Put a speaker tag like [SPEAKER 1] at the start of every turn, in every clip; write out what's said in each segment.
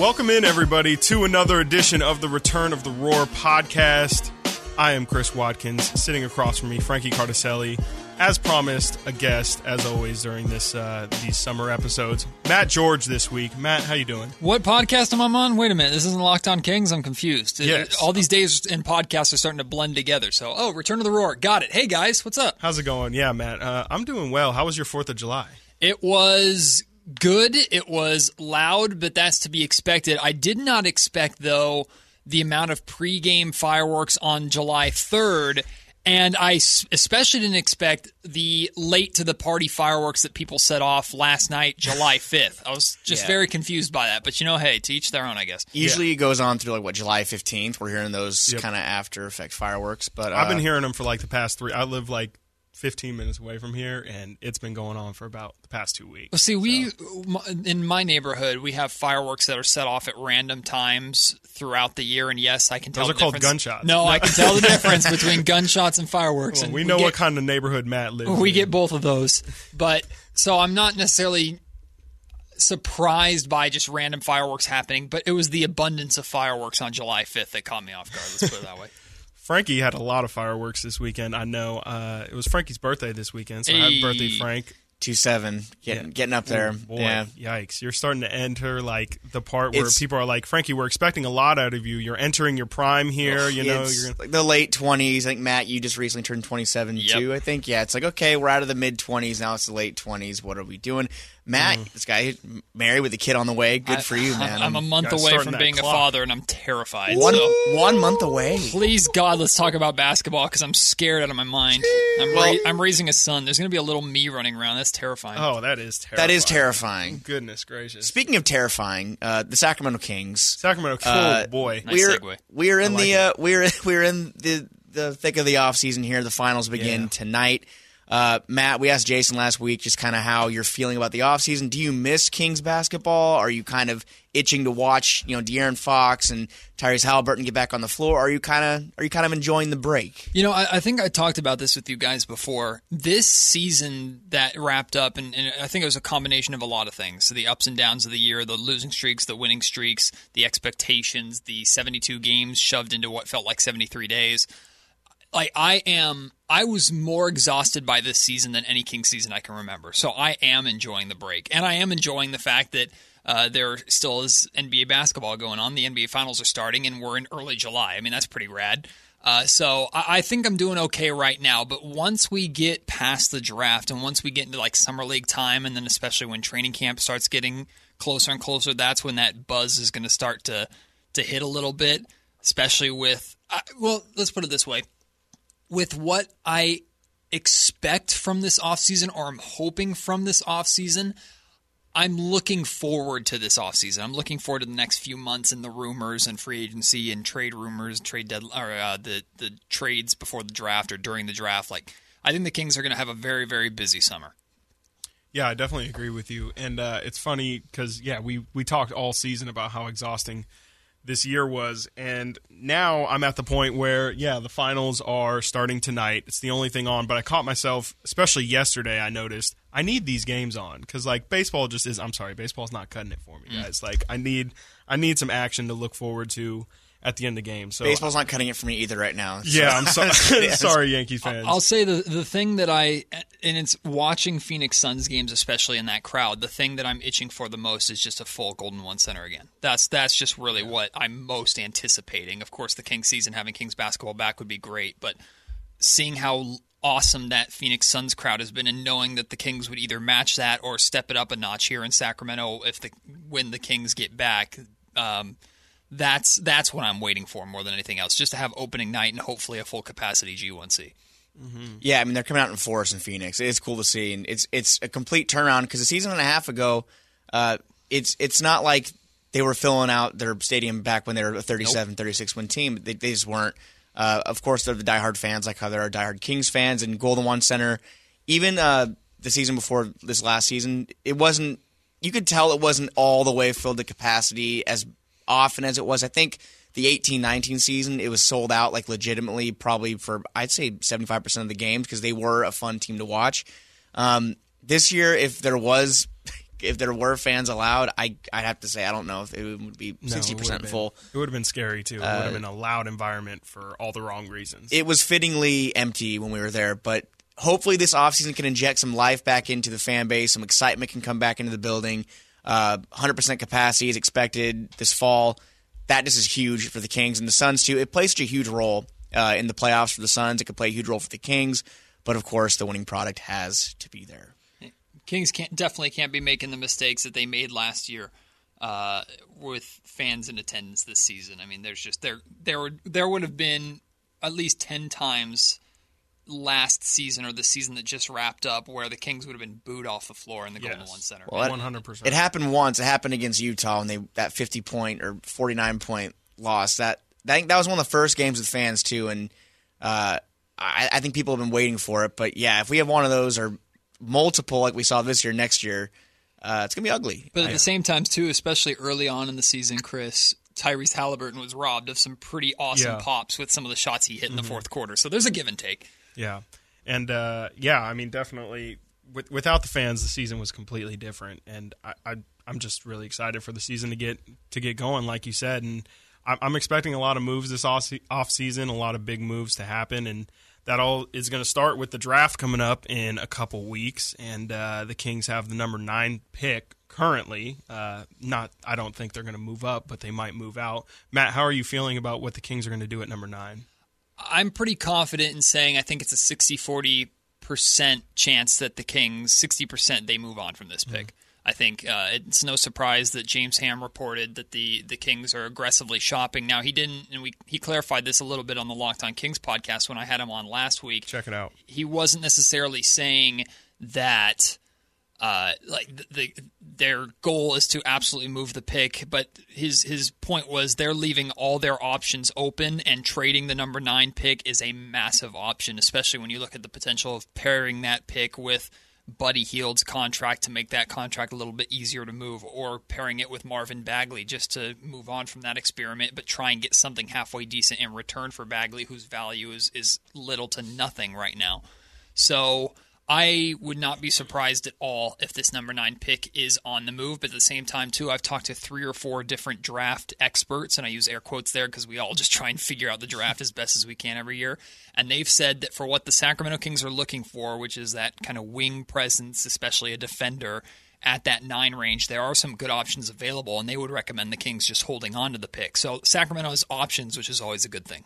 [SPEAKER 1] Welcome in, everybody, to another edition of the Return of the Roar podcast. I am Chris Watkins. Sitting across from me, Frankie Cardicelli. As promised, a guest, as always, during this uh, these summer episodes. Matt George this week. Matt, how you doing?
[SPEAKER 2] What podcast am I on? Wait a minute, this isn't Locked On Kings. I'm confused.
[SPEAKER 1] Yes.
[SPEAKER 2] All these days in podcasts are starting to blend together. So, oh, Return of the Roar. Got it. Hey guys, what's up?
[SPEAKER 1] How's it going? Yeah, Matt. Uh, I'm doing well. How was your Fourth of July?
[SPEAKER 2] It was good. It was loud, but that's to be expected. I did not expect though the amount of pregame fireworks on July 3rd. And I especially didn't expect the late to the party fireworks that people set off last night, July 5th. I was just
[SPEAKER 3] Yeah.
[SPEAKER 2] very confused by that. But you know, hey, to each their own, I guess.
[SPEAKER 3] Usually it goes on through like what July fifteenth. We're hearing those
[SPEAKER 1] Yep.
[SPEAKER 3] kind of after effect fireworks, but uh,
[SPEAKER 1] I've been hearing them for like the past three. I live like 15 minutes away from here, and it's been going on for about the past two weeks.
[SPEAKER 2] Well, see, we in my neighborhood we have fireworks that are set off at random times throughout the year, and yes, I can tell.
[SPEAKER 1] Those
[SPEAKER 2] the
[SPEAKER 1] are called
[SPEAKER 2] difference.
[SPEAKER 1] gunshots.
[SPEAKER 2] No, I can tell the difference between gunshots and fireworks.
[SPEAKER 1] Well,
[SPEAKER 2] and
[SPEAKER 1] we know
[SPEAKER 2] get,
[SPEAKER 1] what kind of neighborhood Matt lives
[SPEAKER 2] we
[SPEAKER 1] in.
[SPEAKER 2] get both of those, but so I'm not necessarily surprised by just random fireworks happening, but it was the abundance of fireworks on July 5th that caught me off guard. Let's put it that way.
[SPEAKER 1] Frankie had a lot of fireworks this weekend. I know uh, it was Frankie's birthday this weekend, so happy
[SPEAKER 2] Hey.
[SPEAKER 1] birthday, Frank!
[SPEAKER 3] two seven getting getting up there.
[SPEAKER 1] Boy,
[SPEAKER 3] Yeah,
[SPEAKER 1] yikes! You're starting to enter like the part where
[SPEAKER 3] It's-
[SPEAKER 1] people are like, Frankie, we're expecting a lot out of you. You're entering your prime here. You know,
[SPEAKER 3] it's
[SPEAKER 1] you're
[SPEAKER 3] like the late twenties. I think Matt, you just recently turned twenty seven
[SPEAKER 2] Yep.
[SPEAKER 3] too. I think yeah. It's like okay, we're out of the mid twenties now. It's the late twenties. What are we doing? Matt,
[SPEAKER 1] Mm.
[SPEAKER 3] this guy married with a kid on the way. Good for you,
[SPEAKER 2] I-
[SPEAKER 3] man.
[SPEAKER 2] I'm a month away from being
[SPEAKER 1] clock.
[SPEAKER 2] a father, and I'm terrified.
[SPEAKER 3] one
[SPEAKER 2] so.
[SPEAKER 3] one month away.
[SPEAKER 2] Please God, let's talk about basketball because I'm scared out of my mind. I'm,
[SPEAKER 3] Well-
[SPEAKER 2] ra- I'm raising a son. There's going to be a little me running around. That's terrifying.
[SPEAKER 1] oh, that is terrifying.
[SPEAKER 3] That is terrifying.
[SPEAKER 1] Goodness gracious!
[SPEAKER 3] Speaking of terrifying, uh, the Sacramento Kings.
[SPEAKER 1] Sacramento, oh
[SPEAKER 3] Uh,
[SPEAKER 1] boy,
[SPEAKER 2] Nice
[SPEAKER 3] we're
[SPEAKER 2] segue.
[SPEAKER 3] we're in
[SPEAKER 1] like
[SPEAKER 3] the
[SPEAKER 1] it.
[SPEAKER 3] uh, we're we're in the the thick of the off season here. The finals begin
[SPEAKER 1] Yeah.
[SPEAKER 3] tonight. Uh, Matt, we asked Jason last week just kind of how you're feeling about the off season. Do you miss Kings basketball? Are you kind of itching to watch, you know, De'Aaron Fox and Tyrese Halliburton get back on the floor? Are you kind of are you kind of enjoying the break?
[SPEAKER 2] You know, I, I think I talked about this with you guys before. This season that wrapped up, and, and I think it was a combination of a lot of things. So the ups and downs of the year, the losing streaks, the winning streaks, the expectations, the 72 games shoved into what felt like 73 days. Like I am, I was more exhausted by this season than any King season I can remember. So I am enjoying the break, and I am enjoying the fact that uh, there still is NBA basketball going on. The NBA finals are starting, and we're in early July. I mean, that's pretty rad. Uh, so I, I think I'm doing okay right now. But once we get past the draft, and once we get into like summer league time, and then especially when training camp starts getting closer and closer, that's when that buzz is going to start to to hit a little bit. Especially with, uh, well, let's put it this way with what I expect from this offseason or I'm hoping from this offseason, I'm looking forward to this offseason. I'm looking forward to the next few months and the rumors and free agency and trade rumors, trade dead or uh, the the trades before the draft or during the draft. Like I think the Kings are going to have a very very busy summer.
[SPEAKER 1] Yeah, I definitely agree with you. And uh, it's funny because yeah, we we talked all season about how exhausting this year was, and now I'm at the point where yeah, the finals are starting tonight. It's the only thing on, but I caught myself, especially yesterday. I noticed I need these games on because like baseball just is. I'm sorry, baseball's not cutting it for me, mm. guys. Like I need I need some action to look forward to at the end of the game. So
[SPEAKER 3] Baseball's not cutting it for me either right now.
[SPEAKER 1] yeah, I'm so, sorry, Yankees fans.
[SPEAKER 2] I'll say the the thing that I and it's watching Phoenix Suns games, especially in that crowd. The thing that I'm itching for the most is just a full Golden One Center again. That's that's just really what I'm most anticipating. Of course, the Kings season having Kings basketball back would be great, but seeing how awesome that Phoenix Suns crowd has been, and knowing that the Kings would either match that or step it up a notch here in Sacramento if the when the Kings get back. Um, that's that's what I'm waiting for more than anything else. Just to have opening night and hopefully a full capacity G1C.
[SPEAKER 3] Yeah, I mean they're coming out in force in Phoenix. It's cool to see, and it's it's a complete turnaround because a season and a half ago, uh, it's it's not like they were filling out their stadium back when they were a 37, 36 win team. They, they just weren't. Uh, of course, they're the diehard fans, like how there are diehard Kings fans and Golden One Center. Even uh, the season before this last season, it wasn't. You could tell it wasn't all the way filled to capacity as often as it was. I think the eighteen nineteen season, it was sold out like legitimately, probably for I'd say seventy five percent of the games because they were a fun team to watch. Um, this year, if there was if there were fans allowed, I I'd have to say I don't know if it would be sixty
[SPEAKER 1] would've
[SPEAKER 3] percent full.
[SPEAKER 1] It would have been scary too. It would have been a loud environment for all the wrong reasons.
[SPEAKER 3] It was fittingly empty when we were there, but hopefully this offseason can inject some life back into the fan base, some excitement can come back into the building. Uh, 100% capacity is expected this fall. That just is huge for the Kings and the Suns too. It plays such a huge role uh, in the playoffs for the Suns. It could play a huge role for the Kings, but of course the winning product has to be there.
[SPEAKER 2] Kings can't definitely can't be making the mistakes that they made last year uh, with fans in attendance this season. I mean, there's just there there would there would have been at least ten times last season or the season that just wrapped up where the Kings would have been booed off the floor in the Golden
[SPEAKER 1] Yes.
[SPEAKER 2] One Center.
[SPEAKER 3] Well, it-
[SPEAKER 1] One hundred percent.
[SPEAKER 3] It happened once. It happened against Utah, and they that fifty point or forty nine point loss. That I think that was one of the first games with fans too, and uh, I, I think people have been waiting for it. But yeah, if we have one of those or multiple like we saw this year, next year, uh, it's gonna be ugly.
[SPEAKER 2] But at the same time, too, especially early on in the season, Chris Tyrese Halliburton was robbed of some pretty awesome
[SPEAKER 1] Yeah.
[SPEAKER 2] pops with some of the shots he hit in the fourth quarter. So there's a give and take.
[SPEAKER 1] Yeah, and uh, yeah, I mean, definitely. With, without the fans, the season was completely different, and I, I, I'm just really excited for the season to get to get going, like you said, and I'm, I'm expecting a lot of moves this off, off season, a lot of big moves to happen, and that all is going to start with the draft coming up in a couple weeks, and uh, the Kings have the number nine pick currently. Uh, not, I don't think they're going to move up, but they might move out. Matt, how are you feeling about what the Kings are going to do at number nine?
[SPEAKER 2] I'm pretty confident in saying I think it's a 60 40 percent chance that the Kings 60 percent they move on from this pick. I think uh, it's no surprise that James Ham reported that the the Kings are aggressively shopping. Now he didn't, and we he clarified this a little bit on the Locked On Kings podcast when I had him on last week.
[SPEAKER 1] Check it out.
[SPEAKER 2] he wasn't necessarily saying that uh, like the, the their goal is to absolutely move the pick, but his his point was they're leaving all their options open, and trading the number nine pick is a massive option, especially when you look at the potential of pairing that pick with Buddy Hield's contract to make that contract a little bit easier to move, or pairing it with Marvin Bagley just to move on from that experiment, but try and get something halfway decent in return for Bagley, whose value is is little to nothing right now. So I would not be surprised at all if this number nine pick is on the move. But at the same time, too, I've talked to three or four different draft experts, and I use air quotes there because we all just try and figure out the draft as best as we can every year. And they've said that for what the Sacramento Kings are looking for, which is that kind of wing presence, especially a defender. At that nine range, there are some good options available, and they would recommend the Kings just holding on to the pick. So Sacramento has options, which is always a good thing.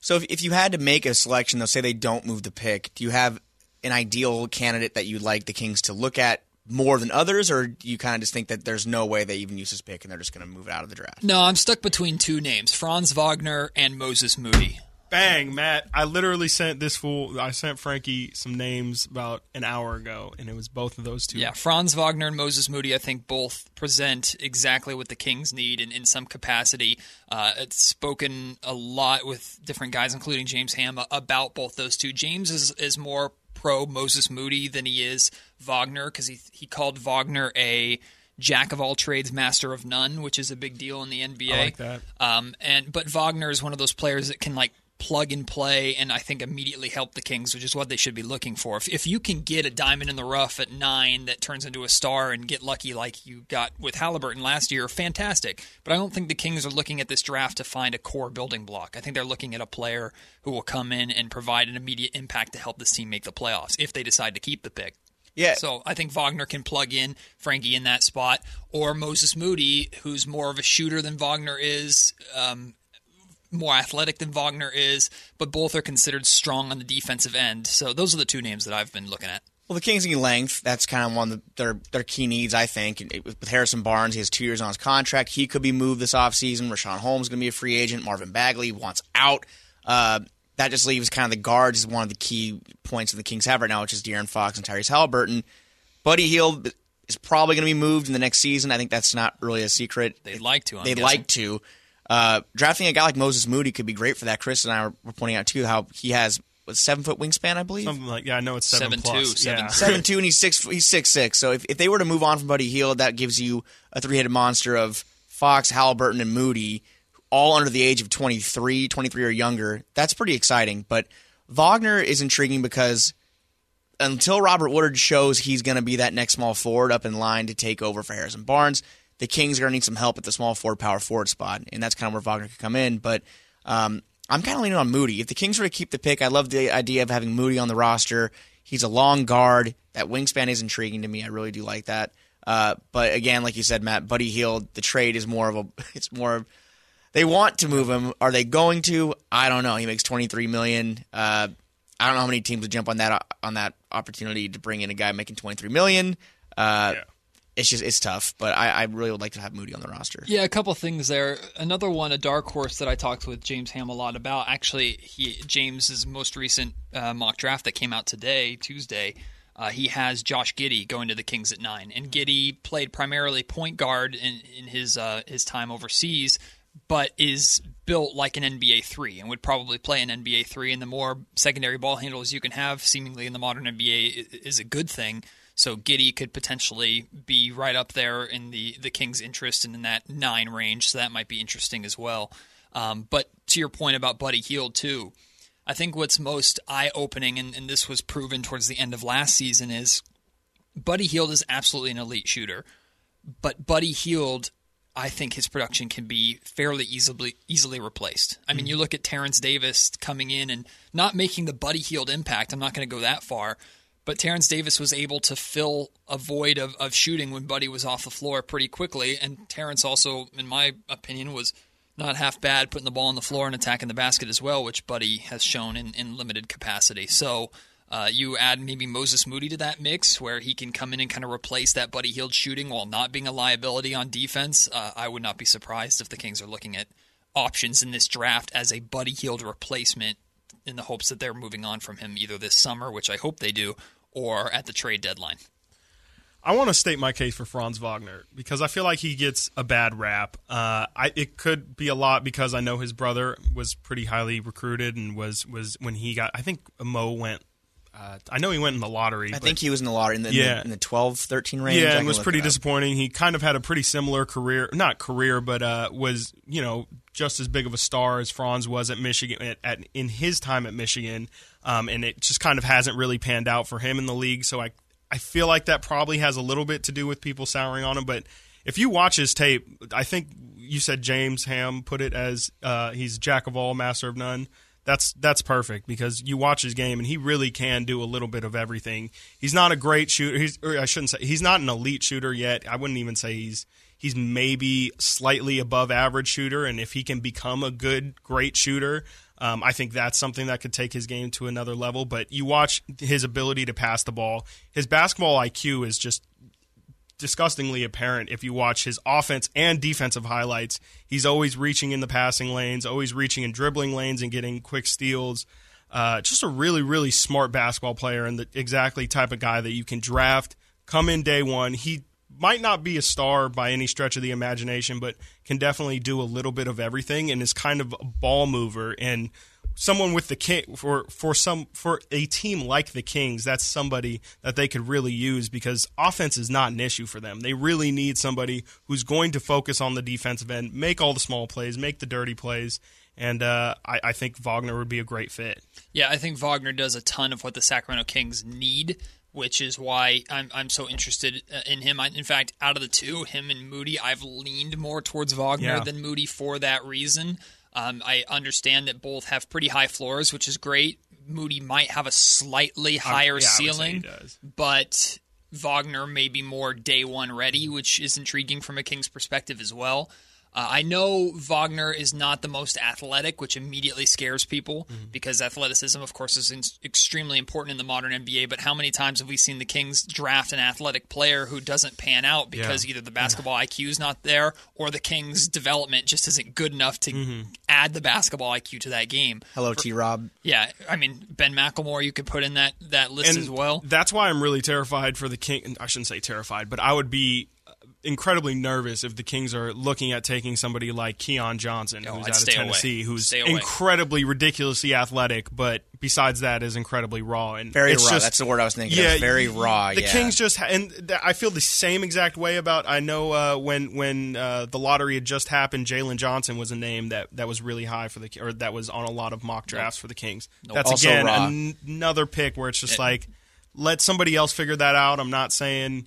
[SPEAKER 3] So if, if you had to make a selection, though, say they don't move the pick, do you have an ideal candidate that you'd like the Kings to look at more than others, or do you kind of just think that there's no way they even use this pick and they're just going to move it out of the draft?
[SPEAKER 2] No, I'm stuck between two names Franz Wagner and Moses Moody.
[SPEAKER 1] Bang, Matt. I literally sent this fool, I sent Frankie some names about an hour ago, and it was both of those two.
[SPEAKER 2] Yeah, Franz Wagner and Moses Moody, I think both present exactly what the Kings need in, in some capacity. Uh, it's spoken a lot with different guys, including James Ham, about both those two. James is, is more pro Moses Moody than he is Wagner because he, he called Wagner a jack of all trades, master of none, which is a big deal in the NBA.
[SPEAKER 1] I like that.
[SPEAKER 2] Um, and but Wagner is one of those players that can like plug and play, and I think immediately help the Kings, which is what they should be looking for. If, if you can get a diamond in the rough at nine that turns into a star and get lucky like you got with Halliburton last year, fantastic. But I don't think the Kings are looking at this draft to find a core building block. I think they're looking at a player who will come in and provide an immediate impact to help this team make the playoffs if they decide to keep the pick.
[SPEAKER 3] Yeah.
[SPEAKER 2] So I think Wagner can plug in Frankie in that spot, or Moses Moody, who's more of a shooter than Wagner is, um, more athletic than Wagner is, but both are considered strong on the defensive end. So those are the two names that I've been looking at.
[SPEAKER 3] Well, the Kings need length. That's kind of one of the, their their key needs, I think. It- With Harrison Barnes, he has two years on his contract. He could be moved this offseason. Richaun Holmes is going to be a free agent. Marvin Bagley wants out. Uh, that just leaves kind of the guards is one of the key points that the Kings have right now, which is De'Aaron Fox and Tyrese Halliburton. Buddy Hield is probably going to be moved in the next season. I think that's not really a secret.
[SPEAKER 2] They'd like to. I'm
[SPEAKER 3] They'd
[SPEAKER 2] guessing.
[SPEAKER 3] like to. Uh, drafting a guy like Moses Moody could be great for that. Chris and I were, were pointing out too how he has a seven foot wingspan, I believe
[SPEAKER 1] Something like, yeah, I know it's seven,
[SPEAKER 2] Seven
[SPEAKER 1] plus.
[SPEAKER 2] two, seven
[SPEAKER 1] yeah.
[SPEAKER 3] seven two and he's six he's six six. So if, if they were to move on from Buddy Hield, that gives you a three headed monster of Fox, Halliburton, and Moody, all under the age of 23, 23 or younger. That's pretty exciting. But Wagner is intriguing because until Robert Woodard shows he's going to be that next small forward up in line to take over for Harrison Barnes, the Kings are going to need some help at the small forward, power forward spot, and that's kind of where Wagner could come in. But um, I'm kind of leaning on Moody. If the Kings were to keep the pick, I love the idea of having Moody on the roster. He's a long guard. That wingspan is intriguing to me. I really do like that. Uh, but again, like you said, Matt, Buddy Hield, the trade is more of a. It's more. They want to move him. Are they going to? I don't know. He makes 23 million. Uh, I don't know how many teams would jump on that on that opportunity to bring in a guy making 23 million. Uh,
[SPEAKER 1] Yeah.
[SPEAKER 3] It's just it's tough, but I, I really would like to have Moody on the roster.
[SPEAKER 2] Yeah, a couple things there. Another one, a dark horse that I talked with James Ham a lot about. Actually, he James's most recent uh, mock draft that came out today, Tuesday. Uh, he has Josh Giddey going to the Kings at nine, and Giddey played primarily point guard in, in his uh, his time overseas, but is built like an NBA three and would probably play an NBA three. And the more secondary ball handles you can have, seemingly in the modern NBA, is a good thing. So Giddey could potentially be right up there in the the Kings' interest and in that nine range. So that might be interesting as well. Um, but to your point about Buddy Hield too, I think what's most eye opening, and, and this was proven towards the end of last season, is Buddy Hield is absolutely an elite shooter. But Buddy Hield, I think his production can be fairly easily easily replaced. I mean, you look at Terence Davis coming in and not making the Buddy Hield impact. I'm not going to go that far, but Terence Davis was able to fill a void of, of shooting when Buddy was off the floor pretty quickly. And Terence also, in my opinion, was not half bad putting the ball on the floor and attacking the basket as well, which Buddy has shown in, in limited capacity. So uh, you add maybe Moses Moody to that mix where he can come in and kind of replace that Buddy Hield shooting while not being a liability on defense. Uh, I would not be surprised if the Kings are looking at options in this draft as a Buddy Hield replacement in the hopes that they're moving on from him either this summer, which I hope they do, or at the trade deadline.
[SPEAKER 1] I want to state my case for Franz Wagner because I feel like he gets a bad rap. Uh, I, it could be a lot because I know his brother was pretty highly recruited and was was when he got. I think Mo went. Uh, I know he went in the lottery.
[SPEAKER 3] I think he was in the lottery in the,
[SPEAKER 1] Yeah.
[SPEAKER 3] in the 12, 13 range.
[SPEAKER 1] Yeah, and was pretty disappointing. He kind of had a pretty similar career, not career, but uh, was you know just as big of a star as Franz was at Michigan at, at in his time at Michigan, um, and it just kind of hasn't really panned out for him in the league. So I I feel like that probably has a little bit to do with people souring on him. But if you watch his tape, I think you said James Ham put it as uh, he's jack of all, master of none. That's that's perfect because you watch his game and he really can do a little bit of everything. He's not a great shooter. He's I shouldn't say he's not an elite shooter yet. I wouldn't even say he's he's maybe slightly above average shooter. And if he can become a good great shooter, um, I think that's something that could take his game to another level. But you watch his ability to pass the ball. His basketball IQ is just disgustingly apparent if you watch his offense and defensive highlights. He's always reaching in the passing lanes, always reaching in dribbling lanes and getting quick steals. Uh, just a really, really smart basketball player and the exactly type of guy that you can draft, come in day one. He might not be a star by any stretch of the imagination, but can definitely do a little bit of everything and is kind of a ball mover and someone with the king for for some for a team like the Kings, that's somebody that they could really use because offense is not an issue for them. They really need somebody who's going to focus on the defensive end, make all the small plays, make the dirty plays, and uh, I, I think Wagner would be a great fit.
[SPEAKER 2] Yeah, I think Wagner does a ton of what the Sacramento Kings need, which is why I'm I'm so interested uh, in him. I, in fact, out of the two, him and Moody, I've leaned more towards Wagner
[SPEAKER 1] Yeah.
[SPEAKER 2] than Moody for that reason. Um, I understand that both have pretty high floors, which is great. Moody might have a slightly higher
[SPEAKER 1] yeah,
[SPEAKER 2] ceiling, but Wagner may be more day one ready, which is intriguing from a Kings perspective as well. Uh, I know Wagner is not the most athletic, which immediately scares people
[SPEAKER 1] Mm-hmm.
[SPEAKER 2] because athleticism, of course, is in- extremely important in the modern NBA. But how many times have we seen the Kings draft an athletic player who doesn't pan out because
[SPEAKER 1] Yeah.
[SPEAKER 2] either the basketball IQ is not there or the Kings' development just isn't good enough to
[SPEAKER 1] Mm-hmm.
[SPEAKER 2] add the basketball IQ to that game?
[SPEAKER 3] Hello, T. Rob.
[SPEAKER 2] Yeah, I mean Ben McLemore, you could put in that that list
[SPEAKER 1] and
[SPEAKER 2] as well.
[SPEAKER 1] That's why I'm really terrified for the King. I shouldn't say terrified, but I would be incredibly nervous if the Kings are looking at taking somebody like Keon Johnson,
[SPEAKER 2] Oh,
[SPEAKER 1] who's
[SPEAKER 2] I'd
[SPEAKER 1] out of
[SPEAKER 2] stay away.
[SPEAKER 1] Tennessee, who's incredibly ridiculously athletic, but besides that is incredibly raw and
[SPEAKER 3] Very raw.
[SPEAKER 1] Just,
[SPEAKER 3] That's the word I was thinking.
[SPEAKER 1] yeah,
[SPEAKER 3] of. very raw.
[SPEAKER 1] The
[SPEAKER 3] yeah.
[SPEAKER 1] Kings just ha- and th- I feel the same exact way about. I know uh, when when uh, the lottery had just happened, Jalen Johnson was a name that, that was really high for the or that was on a lot of mock drafts for the Kings. That's
[SPEAKER 3] Also
[SPEAKER 1] again an- another pick where it's just like let somebody else figure that out. I'm not saying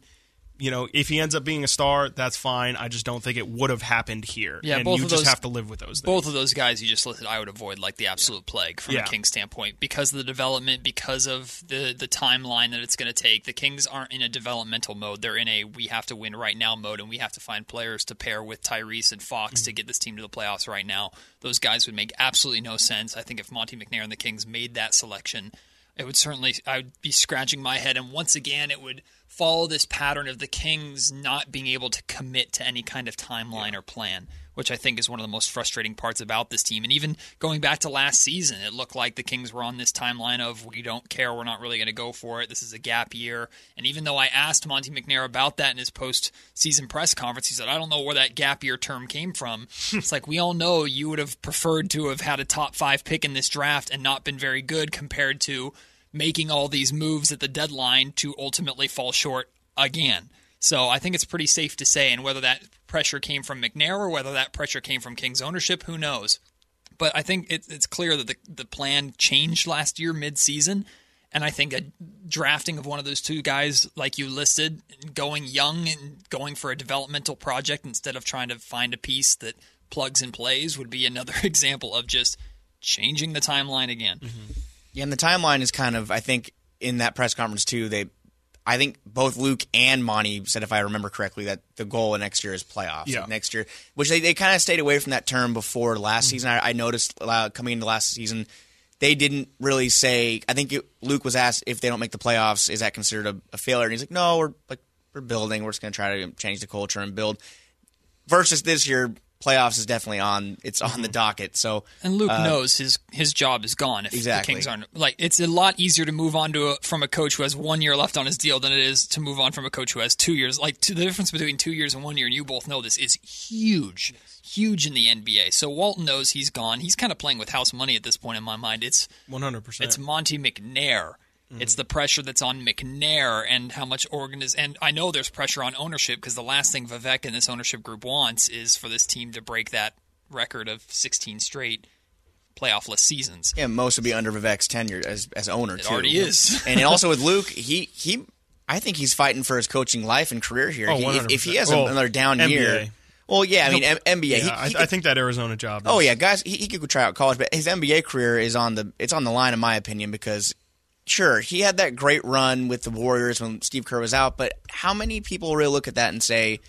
[SPEAKER 1] you know, if he ends up being a star, that's fine. I just don't think it would have happened here.
[SPEAKER 2] Yeah,
[SPEAKER 1] and
[SPEAKER 2] both
[SPEAKER 1] you
[SPEAKER 2] of
[SPEAKER 1] just
[SPEAKER 2] those-
[SPEAKER 1] have to live with those things.
[SPEAKER 2] Both of those guys you just listed, I would avoid like the absolute plague from
[SPEAKER 1] Yeah.
[SPEAKER 2] a Kings standpoint because of the development, because of the the timeline that it's going to take. The Kings aren't in a developmental mode; they're in a we have to win right now mode, and we have to find players to pair with Tyrese and Fox
[SPEAKER 1] Mm-hmm.
[SPEAKER 2] to get this team to the playoffs right now. Those guys would make absolutely no sense. I think if Monte McNair and the Kings made that selection, it would certainly I would be scratching my head, and once again, it would follow this pattern of the Kings not being able to commit to any kind of timeline or plan, which I think is one of the most frustrating parts about this team. And even going back to last season, it looked like the Kings were on this timeline of we don't care, we're not really going to go for it. This is a gap year. And even though I asked Monte McNair about that in his post-season press conference, he said, "I don't know where that gap year term came from." it's like we all know you would have preferred to have had a top five pick in this draft and not been very good compared to making all these moves at the deadline to ultimately fall short again. So I think it's pretty safe to say, and whether that pressure came from McNair or whether that pressure came from Kings ownership, who knows? But I think it, it's clear that the, the plan changed last year mid-season, and I think a drafting of one of those two guys, like you listed, going young and going for a developmental project instead of trying to find a piece that plugs and plays, would be another example of just changing the timeline again. Mm-hmm.
[SPEAKER 3] Yeah, and the timeline is kind of I think in that press conference too. They, I think both Luke and Monte said, if I remember correctly, that the goal of next year is playoffs.
[SPEAKER 1] Yeah.
[SPEAKER 3] Next year, which they, they kind of stayed away from that term before last season. I, I noticed uh, coming into last season, they didn't really say. I think it, Luke was asked if they don't make the playoffs, is that considered a, a failure? And he's like, no, we're like we're building. We're just going to try to change the culture and build. Versus this year, playoffs is definitely on. It's on the mm-hmm. docket. So
[SPEAKER 2] And Luke uh, knows his his job is gone if
[SPEAKER 3] Exactly.
[SPEAKER 2] the Kings aren't like it's a lot easier to move on to a, from a coach who has one year left on his deal than it is to move on from a coach who has two years. Like to, the difference between two years and one year, and you both know this is huge, huge in the NBA. So Walton knows he's gone. He's kind of playing with house money at this point in my mind. It's
[SPEAKER 1] 100%.
[SPEAKER 2] it's Monte McNair. It's the pressure that's on McNair and how much organ is. and I know there's pressure on ownership because the last thing Vivek and this ownership group wants is for this team to break that record of 16 straight playoffless seasons.
[SPEAKER 3] Yeah, most would be under Vivek's tenure as as owner.
[SPEAKER 2] It
[SPEAKER 3] too.
[SPEAKER 2] already is.
[SPEAKER 3] and also with Luke, he he, I think he's fighting for his coaching life and career here.
[SPEAKER 1] Oh,
[SPEAKER 3] He- if, if he has
[SPEAKER 1] Well,
[SPEAKER 3] another down
[SPEAKER 1] NBA.
[SPEAKER 3] year, well, yeah, I mean M- NBA.
[SPEAKER 1] yeah,
[SPEAKER 3] he,
[SPEAKER 1] I,
[SPEAKER 3] he
[SPEAKER 1] I
[SPEAKER 3] could-
[SPEAKER 1] think that Arizona job. Oh, is,
[SPEAKER 3] Oh yeah, guys, he, he could try out college, but his NBA career is on the it's on the line in my opinion because sure he had that great run with the Warriors when Steve Kerr was out, but how many people really look at that and say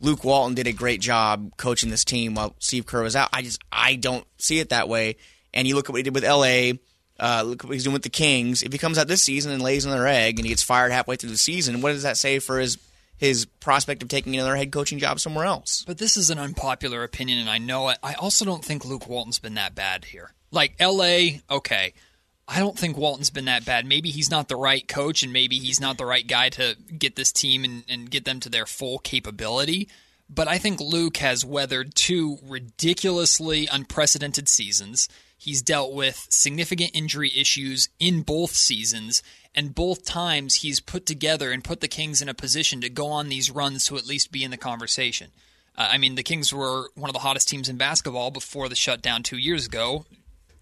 [SPEAKER 3] Luke Walton did a great job coaching this team while Steve Kerr was out? I just I don't see it that way. And you look at what he did with LA. Uh, look at what he's doing with the Kings. If he comes out this season and lays another egg and he gets fired halfway through the season, what does that say for his his prospect of taking another head coaching job somewhere else?
[SPEAKER 2] But this is an unpopular opinion, and I know it. I also don't think Luke Walton's been that bad here. Like L.A., okay. I don't think Walton's been that bad. Maybe he's not the right coach, and maybe he's not the right guy to get this team and, and get them to their full capability. But I think Luke has weathered two ridiculously unprecedented seasons. He's dealt with significant injury issues in both seasons, and both times he's put together and put the Kings in a position to go on these runs to at least be in the conversation. Uh, I mean, the Kings were one of the hottest teams in basketball before the shutdown two years ago.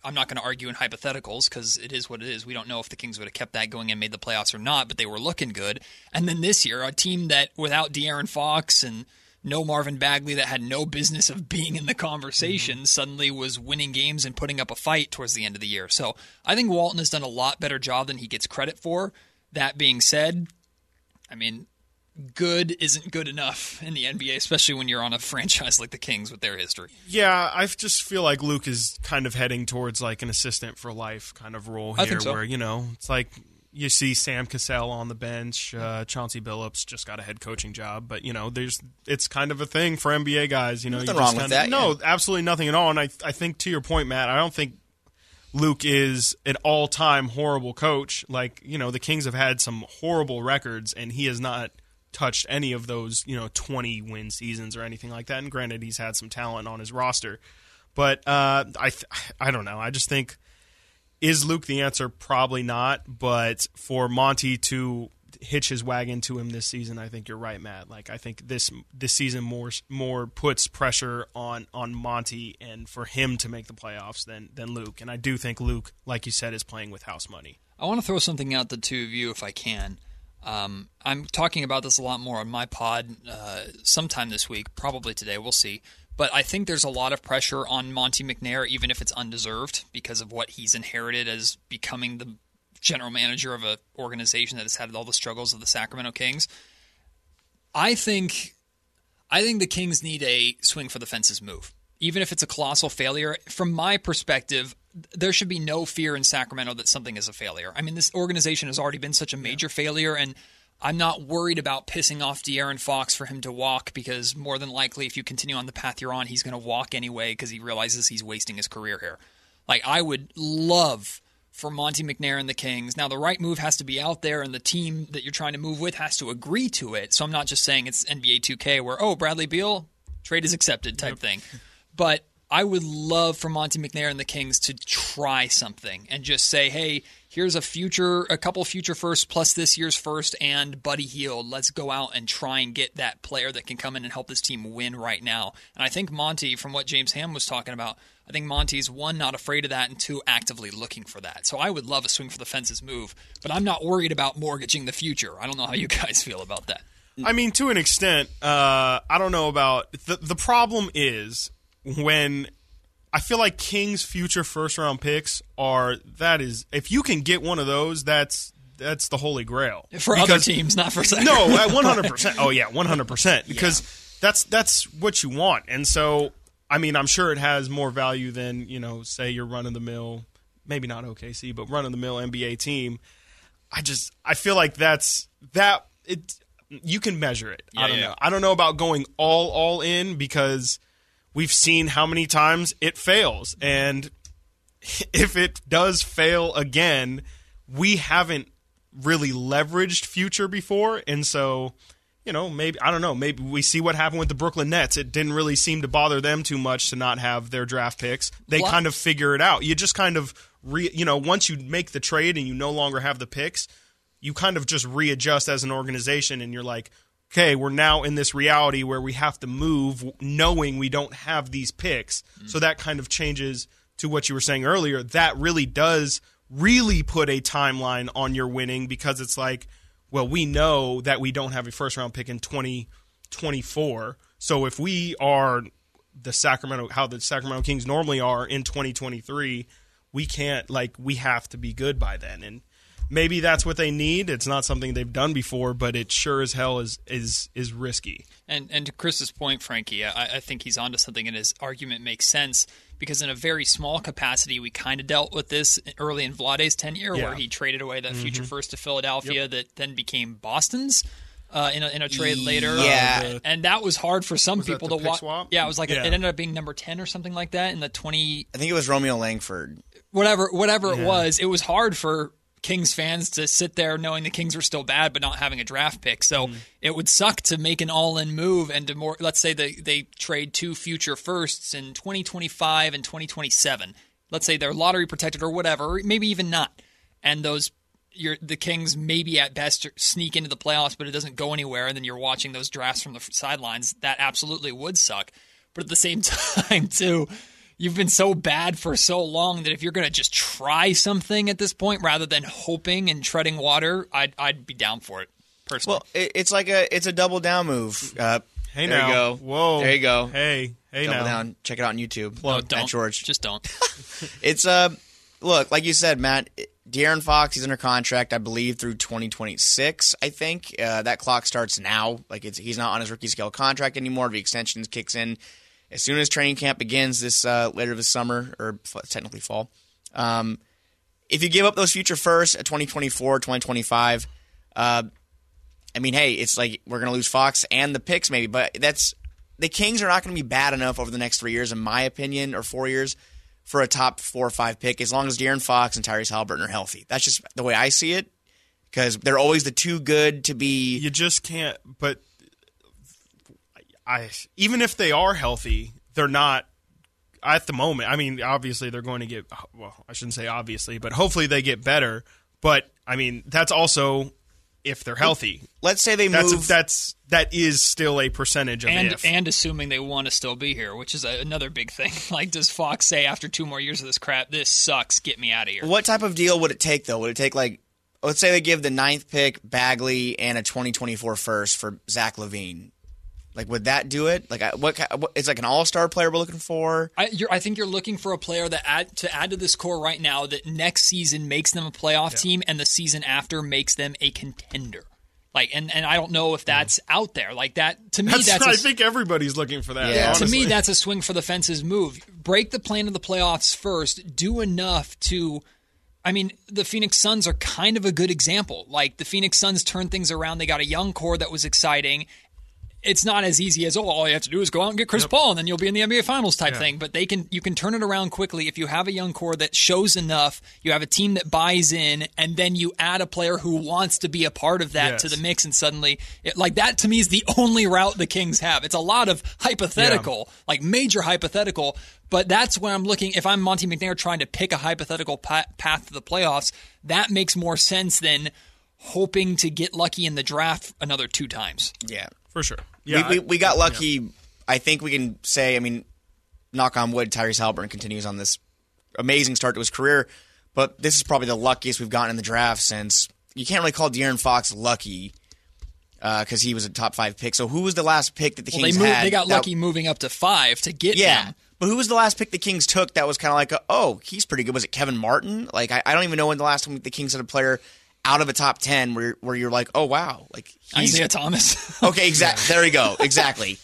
[SPEAKER 2] I'm not going to argue in hypotheticals because it is what it is. We don't know if the Kings would have kept that going and made the playoffs or not, but they were looking good. And then this year, a team that without De'Aaron Fox and no Marvin Bagley that had no business of being in the conversation mm-hmm. suddenly was winning games and putting up a fight towards the end of the year. So I think Walton has done a lot better job than he gets credit for. That being said, I mean, good isn't good enough in the NBA, especially when you're on a franchise like the Kings with their history.
[SPEAKER 1] Yeah, I just feel like Luke is kind of heading towards like an assistant for life kind of role here,
[SPEAKER 2] I think so.
[SPEAKER 1] where you know it's like you see Sam Cassell on the bench, uh, Chauncey Billups just got a head coaching job, but you know there's it's kind of a thing for NBA guys. You know,
[SPEAKER 3] Nothing
[SPEAKER 1] you
[SPEAKER 3] wrong
[SPEAKER 1] just
[SPEAKER 3] with
[SPEAKER 1] kinda-
[SPEAKER 3] that,
[SPEAKER 1] No,
[SPEAKER 3] yeah.
[SPEAKER 1] absolutely nothing at all. And I I think to your point, Matt, I don't think Luke is an all time horrible coach. Like you know the Kings have had some horrible records, and he has not touched any of those you know 20 win seasons or anything like that. And granted, he's had some talent on his roster. But uh, I th- I don't know. I just think is Luke the answer? Probably not. But for Monte to hitch his wagon to him this season. I think you're right, Matt. Like I think this this season more more puts pressure on on Monte and for him to make the playoffs than than Luke. And I do think Luke, like you said, is playing with house money.
[SPEAKER 2] I want to throw something out to the two of you if I can. Um, I'm talking about this a lot more on my pod uh, sometime this week, probably today. We'll see. But I think there's a lot of pressure on Monte McNair, even if it's undeserved, because of what he's inherited as becoming the general manager of an organization that has had all the struggles of the Sacramento Kings. I think, I think the Kings need a swing for the fences move, even if it's a colossal failure. From my perspective, there should be no fear in Sacramento that something is a failure. I mean, this organization has already been such a major yeah. failure, and I'm not worried about pissing off De'Aaron Fox for him to walk because more than likely, if you continue on the path you're on, he's going to walk anyway because he realizes he's wasting his career here. Like, I would love for Monte McNair and the Kings. Now, the right move has to be out there, and the team that you're trying to move with has to agree to it. So I'm not just saying it's NBA 2K where, oh, Bradley Beal, trade is accepted type yep. thing. But I would love for Monte McNair and the Kings to try something and just say, hey, here's a future, a couple future firsts plus this year's first and Buddy Hield. Let's go out and try and get that player that can come in and help this team win right now. And I think Monte, from what James Ham was talking about, I think Monte's one, not afraid of that, and two, actively looking for that. So I would love a swing for the fences move, but I'm not worried about mortgaging the future. I don't know how you guys feel about that.
[SPEAKER 1] I mean, to an extent, uh, I don't know about the the problem is when I feel like Kings future first round picks are that is if you can get one of those, that's that's the holy grail
[SPEAKER 2] for because, other teams, not for
[SPEAKER 1] no, one hundred percent. Oh yeah, one hundred percent because yeah. that's that's what you want. And so, I mean, I'm sure it has more value than you know, say you're running the mill, maybe not OKC, but running the mill NBA team. I just I feel like that's that it. You can measure it. Yeah, I don't yeah. know. I don't know about going all all in because we've seen how many times it fails. And if it does fail again, we haven't really leveraged future before. And so, you know, maybe, I don't know, maybe we see what happened with the Brooklyn Nets. It didn't really seem to bother them too much to not have their draft picks. They what? kind of figure it out. You just kind of, re, you know, once you make the trade and you no longer have the picks, you kind of just readjust as an organization and you're like, okay, we're now in this reality where we have to move knowing we don't have these picks. Mm-hmm. So that kind of changes to what you were saying earlier. That really does really put a timeline on your winning because it's like, well, we know that we don't have a first round pick in 2024. So if we are the Sacramento, how the Sacramento Kings normally are in 2023, we can't, like, we have to be good by then. And maybe that's what they need. It's not something they've done before, but it sure as hell is is is risky.
[SPEAKER 2] And and to Chris's point, Frankie, I, I think he's onto something, and his argument makes sense because in a very small capacity, we kind of dealt with this early in Vlade's tenure, yeah. where he traded away that mm-hmm. future first to Philadelphia yep. that then became Boston's. Uh, in, a, in a trade later,
[SPEAKER 3] yeah,
[SPEAKER 2] uh, and that was hard for some people to watch. Yeah, it was like yeah. a, it ended up being number ten or something like that in the twenty.
[SPEAKER 3] I think it was Romeo Langford.
[SPEAKER 2] Whatever, whatever yeah. it was, it was hard for Kings fans to sit there knowing the Kings were still bad but not having a draft pick. So mm it would suck to make an all-in move and to more let's say they they trade two future firsts in 2025 and 2027. Let's say they're lottery protected or whatever, maybe even not. And those you're, the Kings maybe at best sneak into the playoffs, but it doesn't go anywhere. And then you're watching those drafts from the sidelines. That absolutely would suck. But at the same time, too, you've been so bad for so long that if you're going to just try something at this point rather than hoping and treading water, I'd I'd be down for it personally.
[SPEAKER 3] Well, it's like a it's a double down move. Uh,
[SPEAKER 1] hey
[SPEAKER 3] there
[SPEAKER 1] now,
[SPEAKER 3] you go.
[SPEAKER 1] Whoa,
[SPEAKER 3] there you go.
[SPEAKER 1] Hey, hey
[SPEAKER 3] double
[SPEAKER 1] now.
[SPEAKER 3] down. Check it out on YouTube.
[SPEAKER 2] No, don't.
[SPEAKER 3] George,
[SPEAKER 2] just don't.
[SPEAKER 3] it's uh, look like you said, Matt. De'Aaron Fox, he's under contract, I believe, through 2026. I think uh, that clock starts now. Like it's he's not on his rookie scale contract anymore. The extension kicks in as soon as training camp begins this uh, later this summer or technically fall. Um, if you give up those future firsts at 2024, 2025, uh, I mean, hey, it's like we're going to lose Fox and the picks maybe, but that's the Kings are not going to be bad enough over the next three years, in my opinion, or four years for a top four or five pick as long as De'Aaron Fox and Tyrese Halliburton are healthy. That's just the way I see it because they're always the too good to be.
[SPEAKER 1] You just can't. But I even if they are healthy, they're not at the moment. I mean, obviously they're going to get well, I shouldn't say obviously, but hopefully they get better. But I mean, that's also if they're healthy.
[SPEAKER 3] Let's say they
[SPEAKER 1] That's
[SPEAKER 3] move.
[SPEAKER 1] that's that is still a percentage of
[SPEAKER 2] and
[SPEAKER 1] if.
[SPEAKER 2] and assuming they want to still be here, which is a, another big thing. Like, does Fox say after two more years of this crap, this sucks, get me out of here?
[SPEAKER 3] what type of deal would it take though? Would it take like, let's say they give the ninth pick Bagley and a 2024 first for Zach LaVine? Like, would that do it? Like, I- what? what it's like an all star player we're looking for.
[SPEAKER 2] I, you're, I think you're looking for a player that add to add to this core right now that next season makes them a playoff team, and the season after makes them a contender. Like, and, and I don't know if that's mm-hmm. out there. Like that to me,
[SPEAKER 1] that's,
[SPEAKER 2] that's,
[SPEAKER 1] I
[SPEAKER 2] a-
[SPEAKER 1] think everybody's looking for that.
[SPEAKER 3] Yeah.
[SPEAKER 2] to me, that's a swing for the fences move. Break the plan of the playoffs first. Do enough to. I mean, the Phoenix Suns are kind of a good example. Like the Phoenix Suns turned things around. They got a young core that was exciting. It's not as easy as oh, all you have to do is go out and get Chris Paul, and then you'll be in the NBA Finals type thing. But they can, you can turn it around quickly if you have a young core that shows enough. You have a team that buys in, and then you add a player who wants to be a part of that
[SPEAKER 1] Yes.
[SPEAKER 2] to the mix, and suddenly, it, like that to me is the only route the Kings have. It's a lot of hypothetical, like major hypothetical, but that's when I'm looking. If I'm Monte McNair trying to pick a hypothetical path to the playoffs, that makes more sense than hoping to get lucky in the draft another two times.
[SPEAKER 3] Yeah.
[SPEAKER 1] for sure. Yeah,
[SPEAKER 3] we, we, we got lucky. I think we can say, I mean, knock on wood, Tyrese Halliburton continues on this amazing start to his career, but this is probably the luckiest we've gotten in the draft since. You can't really call De'Aaron Fox lucky uh, because he was a top five pick. So who was the last pick that the
[SPEAKER 2] Well, they
[SPEAKER 3] Kings
[SPEAKER 2] moved,
[SPEAKER 3] had?
[SPEAKER 2] they got
[SPEAKER 3] that-
[SPEAKER 2] lucky moving up to five to get
[SPEAKER 3] yeah.
[SPEAKER 2] him.
[SPEAKER 3] But who was the last pick the Kings took that was kind of like, a, oh, he's pretty good? Was it Kevin Martin? Like, I, I don't even know when the last time the Kings had a player out of a top 10 where, where you're like, oh, wow. Like, he's,
[SPEAKER 2] Isaiah Thomas.
[SPEAKER 3] Okay, exactly. There you go. Exactly.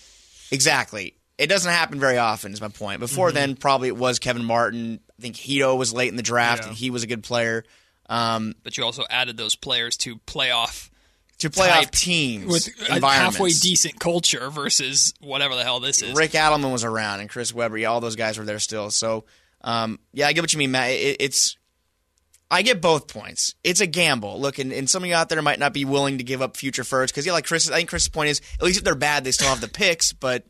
[SPEAKER 3] exactly. It doesn't happen very often, is my point. Before then, probably it was Kevin Martin. I think Hedo was late in the draft,
[SPEAKER 1] Yeah.
[SPEAKER 3] and he was a good player. Um,
[SPEAKER 2] but you also added those players to playoff
[SPEAKER 3] to playoff teams,
[SPEAKER 2] with a halfway decent culture versus whatever the hell this is.
[SPEAKER 3] Rick Adelman was around, and Chris Webber. Yeah, all those guys were there still. So, um, yeah, I get what you mean, Matt. It, it's I get both points. It's a gamble. Look, and, and some of you out there might not be willing to give up future firsts because, yeah, like Chris, I think Chris's point is at least if they're bad, they still have the picks. But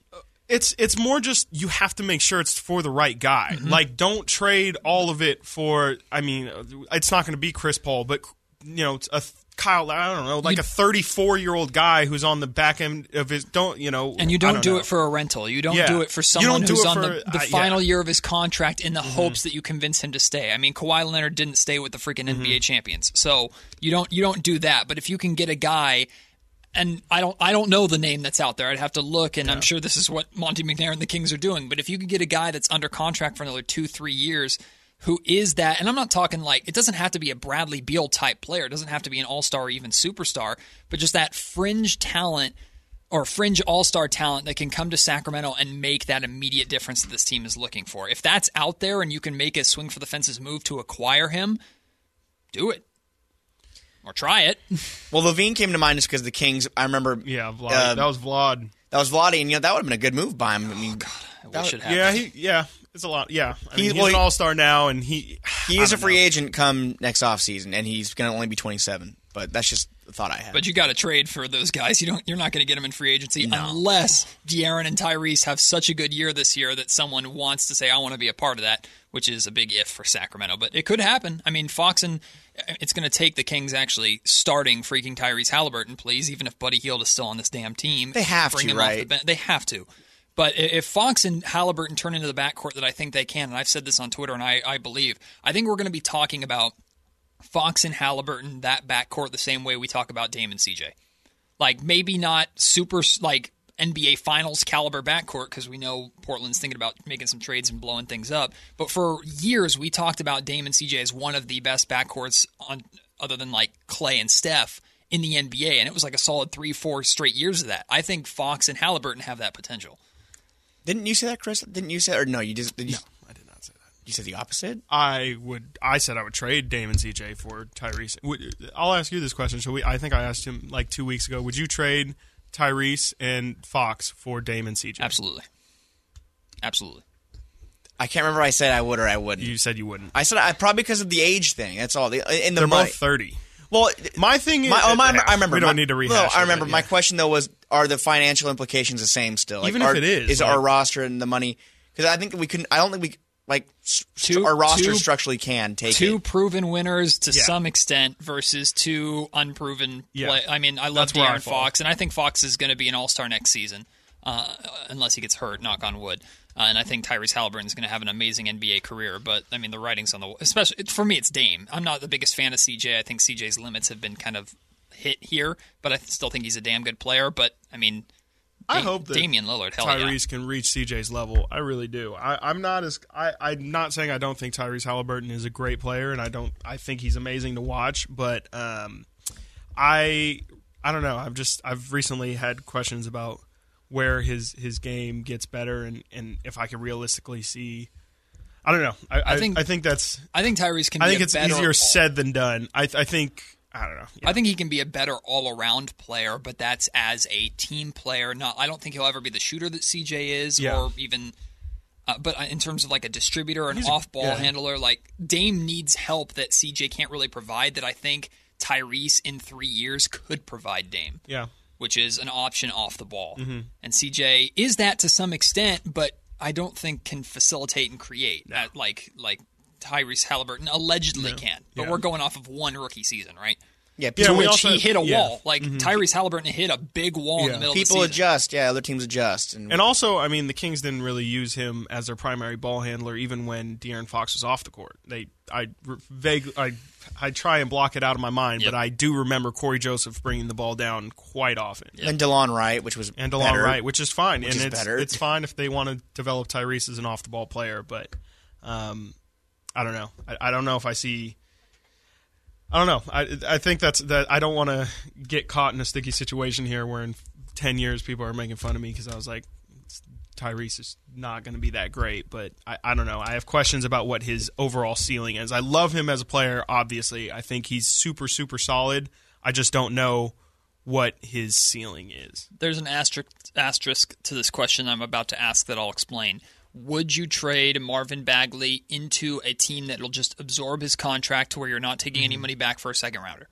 [SPEAKER 1] it's it's more just you have to make sure it's for the right guy.
[SPEAKER 3] Mm-hmm.
[SPEAKER 1] Like, don't trade all of it for. I mean, it's not going to be Chris Paul, but you know, it's a Kyle. I don't know, like a 34 year old guy who's on the back end of his. Don't you know?
[SPEAKER 2] And you
[SPEAKER 1] I
[SPEAKER 2] don't, do
[SPEAKER 1] know.
[SPEAKER 2] it for a rental. You don't
[SPEAKER 1] Yeah.
[SPEAKER 2] do it for someone who's on
[SPEAKER 1] for-
[SPEAKER 2] the, the
[SPEAKER 1] uh,
[SPEAKER 2] final
[SPEAKER 1] yeah.
[SPEAKER 2] year of his contract in the hopes that you convince him to stay. I mean, Kawhi Leonard didn't stay with the freaking NBA champions, so you don't you don't do that. But if you can get a guy, and I don't I don't know the name that's out there. I'd have to look, and I'm sure this is what Monte McNair and the Kings are doing. But if you could get a guy that's under contract for another two three years. Who is that? And I'm not talking like it doesn't have to be a Bradley Beal type player. It doesn't have to be an all star or even superstar, but just that fringe talent or fringe all star talent that can come to Sacramento and make that immediate difference that this team is looking for. If that's out there and you can make a swing for the fences move to acquire him, do it. Or try it.
[SPEAKER 3] well, LaVine came to mind just because the Kings. I remember,
[SPEAKER 1] Yeah, Vlad.
[SPEAKER 3] Uh,
[SPEAKER 1] that was Vlad.
[SPEAKER 3] that was Vlade, and you know that would have been a good move by him. I mean,
[SPEAKER 2] I wish it happened.
[SPEAKER 1] Yeah, he. Yeah, it's a lot. Yeah, I mean, he's
[SPEAKER 3] well,
[SPEAKER 1] an
[SPEAKER 3] he-
[SPEAKER 1] all star now, and he.
[SPEAKER 3] he is a free
[SPEAKER 1] know.
[SPEAKER 3] agent come next offseason, and he's going to only be 27. But that's just the thought I had.
[SPEAKER 2] But you got to trade for those guys. You don't. You're not going to get them in free agency unless De'Aaron and Tyrese have such a good year this year that someone wants to say, "I want to be a part of that," which is a big if for Sacramento. But it could happen. I mean, Fox and uh, it's going to take the Kings actually starting freaking Tyrese Halliburton, please. Even if Buddy Hield is still on this damn team,
[SPEAKER 3] They have to,
[SPEAKER 2] him off the
[SPEAKER 3] right?
[SPEAKER 2] They have to. But if Fox and Halliburton turn into the backcourt that I think they can, and I've said this on Twitter, and I, I believe, I think we're going to be talking about Fox and Halliburton, that backcourt, the same way we talk about Dame and CJ. Like maybe not super like NBA Finals caliber backcourt because we know Portland's thinking about making some trades and blowing things up. But for years we talked about Dame and CJ as one of the best backcourts on other than like Clay and Steph in the NBA, and it was like a solid three, four straight years of that. I think Fox and Halliburton have that potential.
[SPEAKER 3] Didn't you say that, Chris? Didn't you say, or no? You just did you,
[SPEAKER 1] I did not say that.
[SPEAKER 3] you said the opposite.
[SPEAKER 1] I would. I said I would trade Damon CJ for Tyrese. I'll ask you this question. So we. I think I asked him like two weeks ago. Would you trade Tyrese and Fox for Damon CJ?
[SPEAKER 2] Absolutely, absolutely.
[SPEAKER 3] I can't remember. If I said I would or I wouldn't.
[SPEAKER 1] You said you wouldn't.
[SPEAKER 3] I said I probably because of the age thing. That's all. The, in the
[SPEAKER 1] They're
[SPEAKER 3] money.
[SPEAKER 1] both thirty.
[SPEAKER 3] well,
[SPEAKER 1] My thing is.
[SPEAKER 3] my, oh, my, I remember.
[SPEAKER 1] We don't
[SPEAKER 3] my-
[SPEAKER 1] need to
[SPEAKER 3] No,
[SPEAKER 1] rehash.
[SPEAKER 3] I
[SPEAKER 1] it,
[SPEAKER 3] remember.
[SPEAKER 1] but
[SPEAKER 3] My question though was: Are the financial implications the same still? Like,
[SPEAKER 1] Even if
[SPEAKER 3] are-
[SPEAKER 1] it is,
[SPEAKER 3] is
[SPEAKER 1] like-
[SPEAKER 3] our roster and the money? Because I think we couldn't. I don't think we. like s-
[SPEAKER 2] Two-
[SPEAKER 3] our roster
[SPEAKER 2] two-
[SPEAKER 3] structurally can take
[SPEAKER 2] two
[SPEAKER 3] it.
[SPEAKER 2] proven winners to
[SPEAKER 1] Yeah.
[SPEAKER 2] some extent versus two unproven.
[SPEAKER 1] Yeah.
[SPEAKER 2] Play. I mean, I love
[SPEAKER 1] That's where
[SPEAKER 2] De'Aaron. Fox, and I think Fox is going to be an All Star next season, uh, unless he gets hurt. Knock on wood. Uh, and I think Tyrese Halliburton is going to have an amazing NBA career. But I mean, the writing's on the wall. Especially for me, it's Dame. I'm not the biggest fan of CJ. I think CJ's limits have been kind of hit here, but I still think he's a damn good player. But I mean,
[SPEAKER 1] I
[SPEAKER 2] Da-
[SPEAKER 1] hope that
[SPEAKER 2] Damian Lillard, hell yeah.
[SPEAKER 1] Tyrese can reach CJ's level. I really do. I, I'm not as I, I'm not saying I don't think Tyrese Halliburton is a great player, and I don't. I think he's amazing to watch. But um, I I don't know. I've just I've recently had questions about where his his game gets better, and and if I can realistically see. I don't know. I, I
[SPEAKER 2] I
[SPEAKER 1] think
[SPEAKER 2] think-
[SPEAKER 1] I think that's.
[SPEAKER 2] I think Tyrese can.
[SPEAKER 1] I
[SPEAKER 2] be
[SPEAKER 1] think it's
[SPEAKER 2] better
[SPEAKER 1] easier said than done. I I think I don't know. Yeah.
[SPEAKER 2] I think he can be a better all-around player, but that's as a team player. Not, I don't think he'll ever be the shooter that CJ is,
[SPEAKER 1] Yeah.
[SPEAKER 2] or even. Uh, but in terms of like a distributor, an off-ball
[SPEAKER 1] yeah.
[SPEAKER 2] handler, like Dame needs help that CJ can't really provide. That I think Tyrese in three years could provide Dame,
[SPEAKER 1] yeah.
[SPEAKER 2] which is an option off the ball.
[SPEAKER 1] Mm-hmm.
[SPEAKER 2] And CJ is that to some extent, but I don't think can facilitate and create that like like Tyrese Halliburton allegedly can. But
[SPEAKER 1] Yeah.
[SPEAKER 2] we're going off of one rookie season, right?
[SPEAKER 3] Yeah,
[SPEAKER 1] Yeah,
[SPEAKER 2] to which
[SPEAKER 1] also-
[SPEAKER 2] he hit a
[SPEAKER 1] yeah.
[SPEAKER 2] wall. Like Tyrese Halliburton hit a big wall in the middle
[SPEAKER 3] people
[SPEAKER 2] of the
[SPEAKER 3] adjust. Yeah, other teams adjust, and,
[SPEAKER 1] And also, I mean, the Kings didn't really use him as their primary ball handler, even when De'Aaron Fox was off the court. They, I vague, I, I try and block it out of my mind,
[SPEAKER 2] Yep.
[SPEAKER 1] but I do remember Cory Joseph bringing the ball down quite often,
[SPEAKER 3] and Delon Wright, which was
[SPEAKER 1] and DeLon
[SPEAKER 3] better.
[SPEAKER 1] Wright, which is fine,
[SPEAKER 3] Which
[SPEAKER 1] and
[SPEAKER 3] is
[SPEAKER 1] it's
[SPEAKER 3] better.
[SPEAKER 1] it's fine if they want to develop Tyrese as an off the ball player, but um, I don't know. I, I don't know if I see. I don't know. I I think that's that. I don't want to get caught in a sticky situation here where in ten years people are making fun of me because I was like, Tyrese is not going to be that great. But I, I don't know. I have questions about what his overall ceiling is. I love him as a player. Obviously, I think he's super super solid. I just don't know what his ceiling is.
[SPEAKER 2] There's an asterisk, asterisk to this question I'm about to ask that I'll explain. Would you trade Marvin Bagley into a team that will just absorb his contract to where you're not taking any mm-hmm. money back for a second rounder?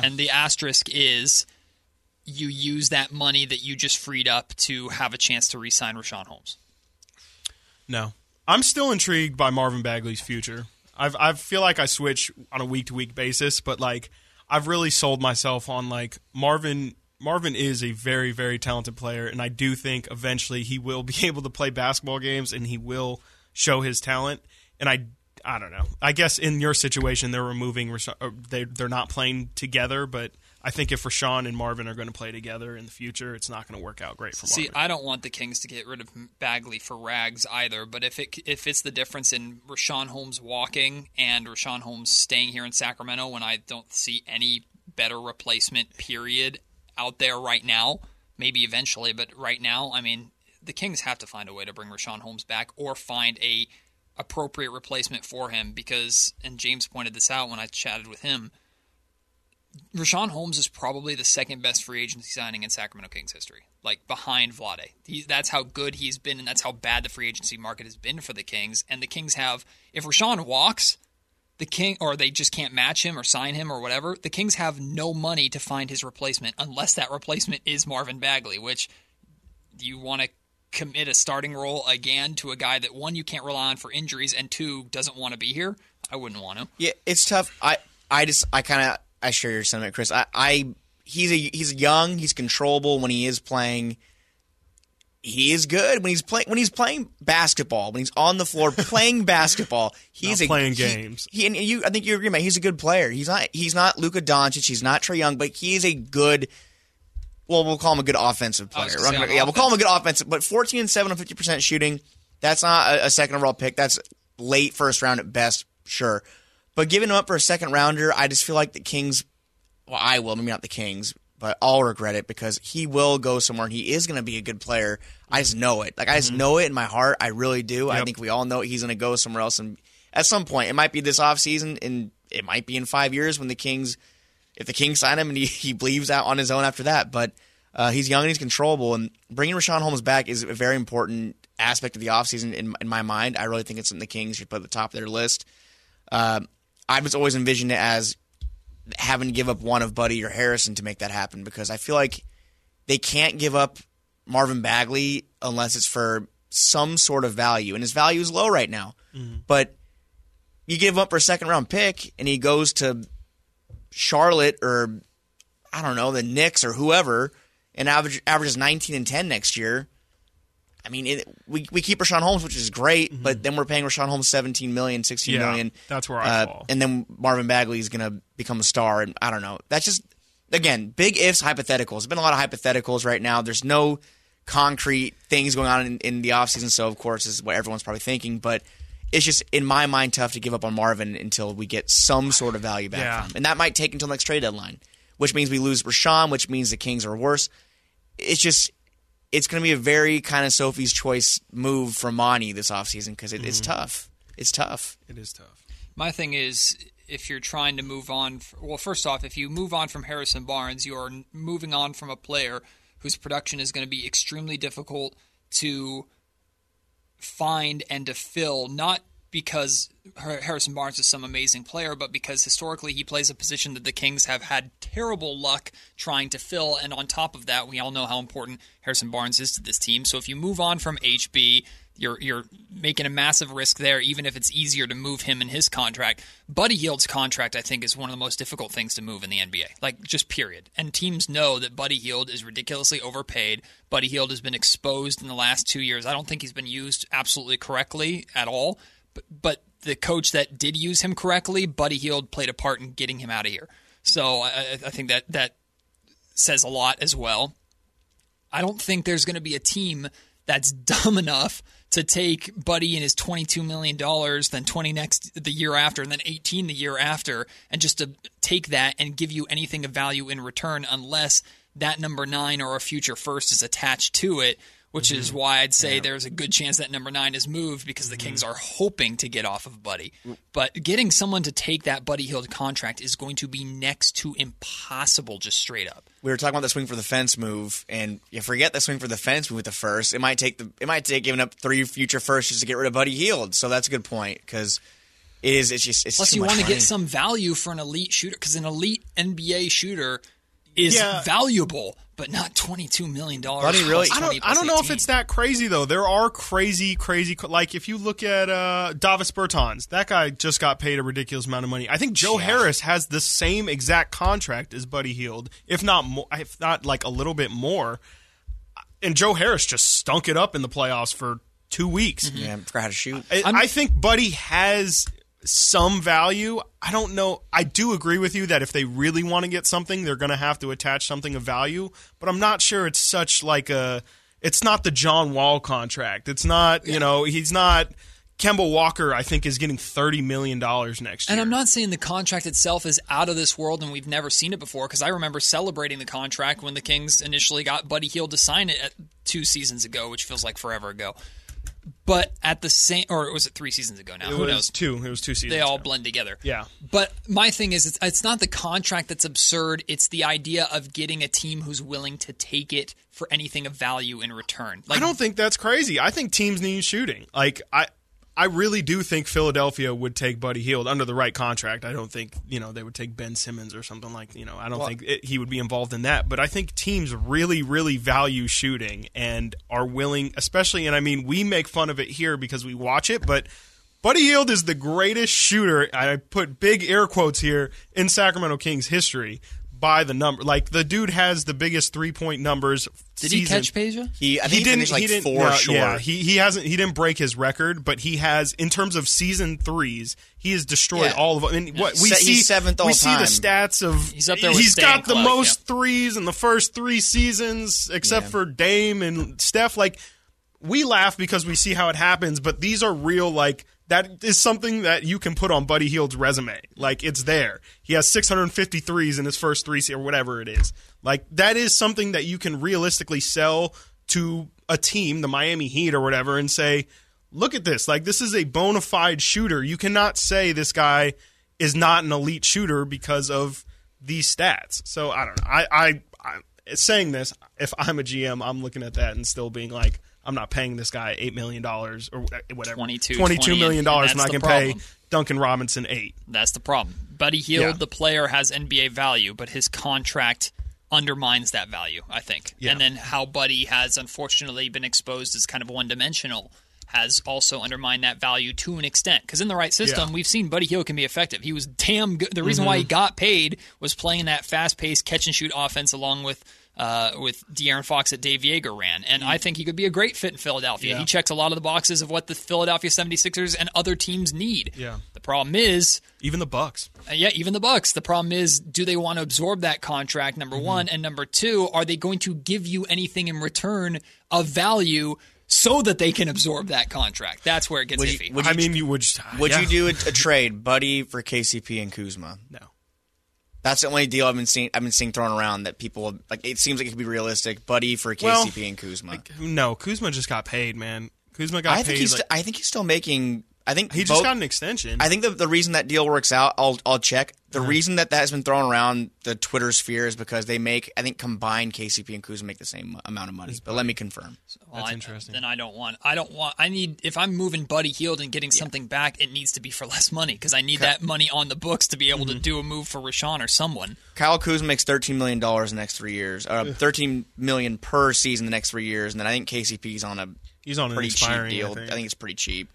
[SPEAKER 2] And the asterisk is you use that money that you just freed up to have a chance to re-sign Richaun Holmes.
[SPEAKER 1] No, I'm still intrigued by Marvin Bagley's future. I've I feel like I switch on a week to week basis, but like I've really sold myself on like Marvin. Marvin is a very very talented player, and I do think eventually he will be able to play basketball games and he will show his talent. And I I don't know. I guess in your situation they're removing they they're not playing together, but I think if Richaun and Marvin are going to play together in the future, it's not going to work out great for Marvin.
[SPEAKER 2] See, I don't want the Kings to get rid of Bagley for Rags either. But if it if it's the difference in Richaun Holmes walking and Richaun Holmes staying here in Sacramento, when I don't see any better replacement period out there right now, maybe eventually, but right now, I mean, the Kings have to find a way to bring Richaun Holmes back or find a appropriate replacement for him because, and James pointed this out when I chatted with him. Richaun Holmes is probably the second best free agency signing in Sacramento Kings history, like behind Vlade. He, that's how good he's been, and that's how bad the free agency market has been for the Kings. And the Kings have, if Richaun walks, the King, or they just can't match him or sign him or whatever, the Kings have no money to find his replacement unless that replacement is Marvin Bagley. Which you want to commit a starting role again to a guy that one you can't rely on for injuries and two doesn't want to be here? I wouldn't want to.
[SPEAKER 3] Yeah, it's tough. I I just I kind of I share your sentiment, Chris. I, I he's a he's young. He's controllable when he is playing. He is good when he's playing when he's playing basketball. When he's on the floor playing basketball, he's
[SPEAKER 1] Not
[SPEAKER 3] a,
[SPEAKER 1] playing
[SPEAKER 3] he-
[SPEAKER 1] games.
[SPEAKER 3] He, and you, I think you agree, man. He's a good player. He's not he's not Luka Doncic. He's not Trae Young, but he is a good. Well, we'll call him a good offensive player.
[SPEAKER 2] gonna say on
[SPEAKER 3] yeah, we'll call him a good offensive. But fourteen and seven on fifty percent shooting. That's not a, a second overall pick. That's late first round at best, sure. But giving him up for a second rounder, I just feel like the Kings. Well, I will, maybe not the Kings, but I'll regret it because he will go somewhere and he is going to be a good player. I just know it. Like I just know it in my heart. I really do. I think we all know he's going to go somewhere else, and at some point, it might be this offseason, and it might be in five years when the Kings, if the Kings sign him and he, he out on his own after that. But uh, he's young and he's controllable, and bringing Richaun Holmes back is a very important aspect of the offseason in, in my mind. I really think it's something the Kings should put at the top of their list. Uh, I've just always envisioned it as having to give up one of Buddy or Harrison to make that happen because I feel like they can't give up Marvin Bagley unless it's for some sort of value, and his value is low right now. Mm-hmm. But you give him up for a second round pick, and he goes to Charlotte or I don't know the Knicks or whoever, and average, averages 19 and 10 next year. I mean, it, we we keep Richaun Holmes, which is great, but then we're paying Richaun Holmes 17 million, 16
[SPEAKER 1] Yeah,
[SPEAKER 3] million.
[SPEAKER 1] that's where I
[SPEAKER 3] uh,
[SPEAKER 1] fall.
[SPEAKER 3] And then Marvin Bagley is going to become a star, and I don't know. That's just again big ifs, hypotheticals. There's been a lot of hypotheticals right now. There's no concrete things going on in, in the offseason, so of course is what everyone's probably thinking, but. It's just in my mind tough to give up on Marvin until we get some sort of value back
[SPEAKER 1] Yeah.
[SPEAKER 3] from him, and that might take until next trade deadline, which means we lose Richaun, which means the Kings are worse. It's just it's going to be a very kind of Sophie's choice move for Monte this offseason because it, it's mm-hmm. tough. It's tough.
[SPEAKER 1] It is tough.
[SPEAKER 2] My thing is, if you're trying to move on, well, first off, if you move on from Harrison Barnes, you are moving on from a player whose production is going to be extremely difficult to find and to fill, not because Harrison Barnes is some amazing player, but because historically he plays a position that the Kings have had terrible luck trying to fill. And on top of that, we all know how important Harrison Barnes is to this team. So if you move on from HB, you're you're making a massive risk there, even if it's easier to move him in his contract. Buddy Hield's contract, I think, is one of the most difficult things to move in the NBA. Like just period. And teams know that Buddy Hield is ridiculously overpaid. Buddy Hield has been exposed in the last two years. I don't think he's been used absolutely correctly at all. But, the coach that did use him correctly, Buddy Hield, played a part in getting him out of here. So I, I think that that says a lot as well. I don't think there's going to be a team that's dumb enough to take Buddy and his twenty-two million dollars, then twenty next the year after, and then eighteen the year after, and just to take that and give you anything of value in return, unless that number nine or a future first is attached to it. Which is mm-hmm. why I'd say there's a good chance that number nine is moved because the Kings mm-hmm. are hoping to get off of Buddy. Mm. But getting someone to take that Buddy Hield contract is going to be next to impossible, just straight up.
[SPEAKER 3] We were talking about the swing for the fence move, and you forget the swing for the fence move with the first. It might take the it might take giving up three future firsts just to get rid of Buddy Hield. So that's a good point because it is. It's just it's
[SPEAKER 2] Plus,
[SPEAKER 3] too
[SPEAKER 2] you want to
[SPEAKER 3] money.
[SPEAKER 2] get some value for an elite shooter because an elite NBA shooter is
[SPEAKER 1] Yeah.
[SPEAKER 2] valuable, but not twenty-two million dollars.
[SPEAKER 3] Buddy really-
[SPEAKER 1] I don't. I don't know if it's that crazy though. There are crazy, crazy. Like if you look at uh, Davis Bertans, that guy just got paid a ridiculous amount of money. I think Joe Harris has the same exact contract as Buddy Hield, if not more, if not like a little bit more. And Joe Harris just stunk it up in the playoffs for two weeks.
[SPEAKER 3] Yeah, forgot how to shoot.
[SPEAKER 1] I, I think Buddy has some value. I don't know. I do agree with you that if they really want to get something, they're going to have to attach something of value. But I'm not sure it's such like a. It's not the John Wall contract. It's not. You know, he's not. Kemba Walker, I think, is getting thirty million dollars next year.
[SPEAKER 2] And I'm not saying the contract itself is out of this world and we've never seen it before because I remember celebrating the contract when the Kings initially got Buddy Hield to sign it at two seasons ago, which feels like forever ago. But at the same, or was it three seasons ago now?
[SPEAKER 1] It
[SPEAKER 2] Who
[SPEAKER 1] was
[SPEAKER 2] knows?
[SPEAKER 1] two. It was two seasons.
[SPEAKER 2] They all
[SPEAKER 1] ago.
[SPEAKER 2] blend together.
[SPEAKER 1] Yeah.
[SPEAKER 2] But my thing is, it's, it's not the contract that's absurd. It's the idea of getting a team who's willing to take it for anything of value in return. Like,
[SPEAKER 1] I don't think that's crazy. I think teams need shooting. Like I I really do think Philadelphia would take Buddy Hield under the right contract. I don't think, you know, they would take Ben Simmons or something like, you know, I don't think it, he would be involved in that, but I think teams really really value shooting and are willing, especially and I mean, we make fun of it here because we watch it, but Buddy Hield is the greatest shooter. I put big air quotes here in Sacramento Kings history by the number. Like the dude has the biggest three point numbers.
[SPEAKER 2] did he catch Peja?
[SPEAKER 3] He I think he, finished like
[SPEAKER 1] didn't-
[SPEAKER 3] four
[SPEAKER 1] no,
[SPEAKER 3] short.
[SPEAKER 1] Yeah, he he hasn't he didn't break his record, but he has in terms of season threes, he has destroyed
[SPEAKER 3] Yeah.
[SPEAKER 1] all of them. And what we
[SPEAKER 3] Se-
[SPEAKER 1] see
[SPEAKER 3] he's seventh
[SPEAKER 1] we
[SPEAKER 3] all
[SPEAKER 1] see the stats of
[SPEAKER 2] He's up there with
[SPEAKER 1] he's
[SPEAKER 2] Stan
[SPEAKER 1] got the
[SPEAKER 2] Clark,
[SPEAKER 1] most
[SPEAKER 2] yeah.
[SPEAKER 1] threes in the first three seasons, except
[SPEAKER 3] Yeah.
[SPEAKER 1] for Dame and Steph. Like we laugh because we see how it happens, but these are real like that is something that you can put on Buddy Hield's resume. Like it's there. He has 653s in his first three or whatever it is. Like that is something that you can realistically sell to a team, the Miami Heat or whatever, and say, "Look at this! Like this is a bona fide shooter. You cannot say this guy is not an elite shooter because of these stats." So I don't know. I I, I saying this, if I'm a GM, I'm looking at that and still being like. I'm not paying this guy eight million dollars or whatever.
[SPEAKER 2] 22,
[SPEAKER 1] $22 million,
[SPEAKER 2] and
[SPEAKER 1] and I can
[SPEAKER 2] the
[SPEAKER 1] pay. Duncan Robinson eight.
[SPEAKER 2] That's the problem. Buddy Hield,
[SPEAKER 1] Yeah.
[SPEAKER 2] the player, has NBA value, but his contract undermines that value, I think.
[SPEAKER 1] Yeah.
[SPEAKER 2] And then how Buddy has unfortunately been exposed as kind of one dimensional has also undermined that value to an extent. Because in the right system,
[SPEAKER 1] Yeah.
[SPEAKER 2] we've seen Buddy Hield can be effective. He was damn good. The reason why he mm-hmm. got paid was playing that fast paced catch and shoot offense along with. Uh, with De'Aaron Fox that Dave Joerger ran. And I think he could be a great fit in Philadelphia.
[SPEAKER 1] Yeah.
[SPEAKER 2] He checks a lot of the boxes of what the Philadelphia 76ers and other teams need.
[SPEAKER 1] Yeah.
[SPEAKER 2] The problem is,
[SPEAKER 1] Even the Bucks.
[SPEAKER 2] uh, yeah, even the Bucks. The problem is, do they want to absorb that contract? Number
[SPEAKER 1] Mm-hmm.
[SPEAKER 2] one, and number two, are they going to give you anything in return of value so that they can absorb that contract? That's where it gets
[SPEAKER 3] Would
[SPEAKER 2] iffy.
[SPEAKER 3] you, would
[SPEAKER 1] I
[SPEAKER 3] you,
[SPEAKER 1] mean, you would.
[SPEAKER 3] would
[SPEAKER 1] yeah.
[SPEAKER 3] you do a, a trade, Buddy, for KCP and Kuzma?
[SPEAKER 1] No.
[SPEAKER 3] That's the only deal I've been seeing. I've been seeing thrown around that people like. It seems like it could be realistic. Buddy for KCP
[SPEAKER 1] Well,
[SPEAKER 3] and Kuzma.
[SPEAKER 1] Like, No, Kuzma just got paid, man. Kuzma got
[SPEAKER 3] I
[SPEAKER 1] paid.
[SPEAKER 3] think he's.
[SPEAKER 1] like-
[SPEAKER 3] st- I think he's still making. I think
[SPEAKER 1] he just
[SPEAKER 3] both-
[SPEAKER 1] got an extension.
[SPEAKER 3] I think the the reason that deal works out, I'll I'll check. The
[SPEAKER 1] Uh-huh.
[SPEAKER 3] reason that that has been thrown around the Twitter sphere is because they make. I think combined KCP and Kuzma make the same amount of money. But let me confirm.
[SPEAKER 2] Well,
[SPEAKER 1] That's
[SPEAKER 2] I-
[SPEAKER 1] interesting.
[SPEAKER 2] Then I don't want. I don't want. I need. If I'm moving Buddy Hield and getting something back, it needs to be for less money because I need that money on the books to be able
[SPEAKER 1] Mm-hmm.
[SPEAKER 2] to do a move for Richaun or someone.
[SPEAKER 3] Kyle Kuzma makes thirteen million dollars the next three years. Uh, thirteen million per season the next three years, and then I think KCP's on a
[SPEAKER 1] He's on an
[SPEAKER 3] pretty cheap deal.
[SPEAKER 1] I
[SPEAKER 3] I
[SPEAKER 1] think.
[SPEAKER 3] think. it's pretty cheap.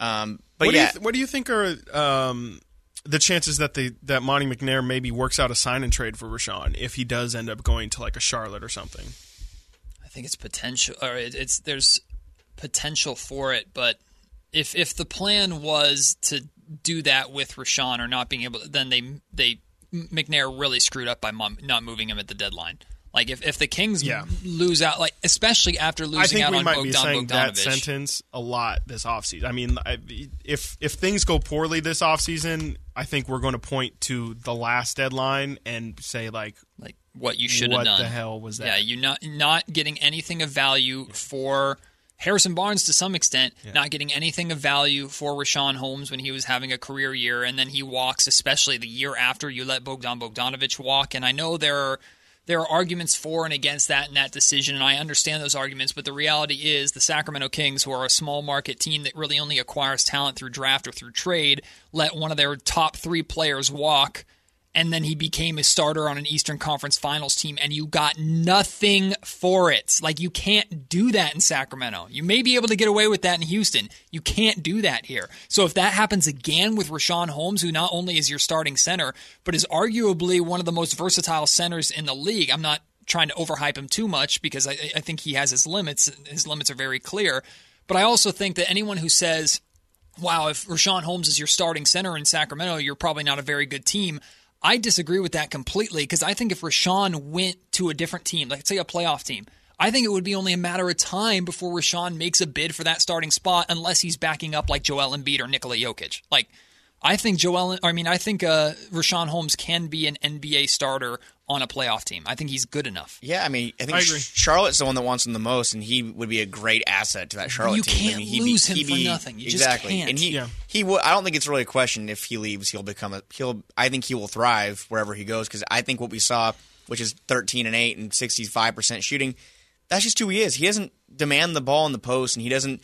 [SPEAKER 3] Um, but
[SPEAKER 1] what
[SPEAKER 3] yeah,
[SPEAKER 1] do you th- what do you think are um, the chances that the that Monte McNair maybe works out a sign and trade for Richaun if he does end up going to like a Charlotte or something?
[SPEAKER 2] I think it's potential, or it, it's there's potential for it, but if if the plan was to do that with Richaun or not being able, then they they McNair really screwed up by mom, not moving him at the deadline. Like if, if the Kings
[SPEAKER 1] Yeah.
[SPEAKER 2] lose out, like especially after losing, I
[SPEAKER 1] think
[SPEAKER 2] out
[SPEAKER 1] we
[SPEAKER 2] on
[SPEAKER 1] might
[SPEAKER 2] Bogdan
[SPEAKER 1] be saying that sentence a lot this offseason. I mean, I, if if things go poorly this offseason, I think we're going to point to the last deadline and say like,
[SPEAKER 2] like what you should have done.
[SPEAKER 1] what the hell was that?
[SPEAKER 2] Yeah, you not not getting anything of value for Harrison Barnes to some extent, not getting anything of value for Richaun Holmes when he was having a career year, and then he walks, especially the year after you let Bogdan Bogdanovich walk. And I know there are there are arguments for and against that in that decision, and I understand those arguments. But the reality is, the Sacramento Kings, who are a small market team that really only acquires talent through draft or through trade, let one of their top three players walk and then he became a starter on an Eastern Conference Finals team, and you got nothing for it. Like, you can't do that in Sacramento. You may be able to get away with that in Houston. You can't do that here. So, if that happens again with Richaun Holmes, who not only is your starting center, but is arguably one of the most versatile centers in the league, I'm not trying to overhype him too much because I, I think he has his limits. His limits are very clear. But I also think that anyone who says, wow, if Richaun Holmes is your starting center in Sacramento, you're probably not a very good team. I disagree with that completely because I think if Richaun went to a different team, like say a playoff team, I think it would be only a matter of time before Richaun makes a bid for that starting spot unless he's backing up like Joel Embiid or Nikola Jokic. Like, I think Joel, I mean, I think uh, Richaun Holmes can be an NBA starter on a playoff team. I think he's good enough.
[SPEAKER 3] Yeah, I mean, I think
[SPEAKER 1] I agree.
[SPEAKER 3] Charlotte's the one that wants him the most, and he would be a great asset to that Charlotte
[SPEAKER 2] You
[SPEAKER 3] team.
[SPEAKER 2] can't
[SPEAKER 3] I mean, he'd
[SPEAKER 2] lose
[SPEAKER 3] be,
[SPEAKER 2] him
[SPEAKER 3] he'd
[SPEAKER 2] for nothing. You just
[SPEAKER 3] exactly,
[SPEAKER 2] can't.
[SPEAKER 3] and he
[SPEAKER 1] Yeah.
[SPEAKER 3] he would. I don't think it's really a question if he leaves, he'll become a he'll. I think he will thrive wherever he goes because I think what we saw, which is thirteen and eight and sixty five percent shooting, that's just who he is. He doesn't demand the ball in the post, and he doesn't.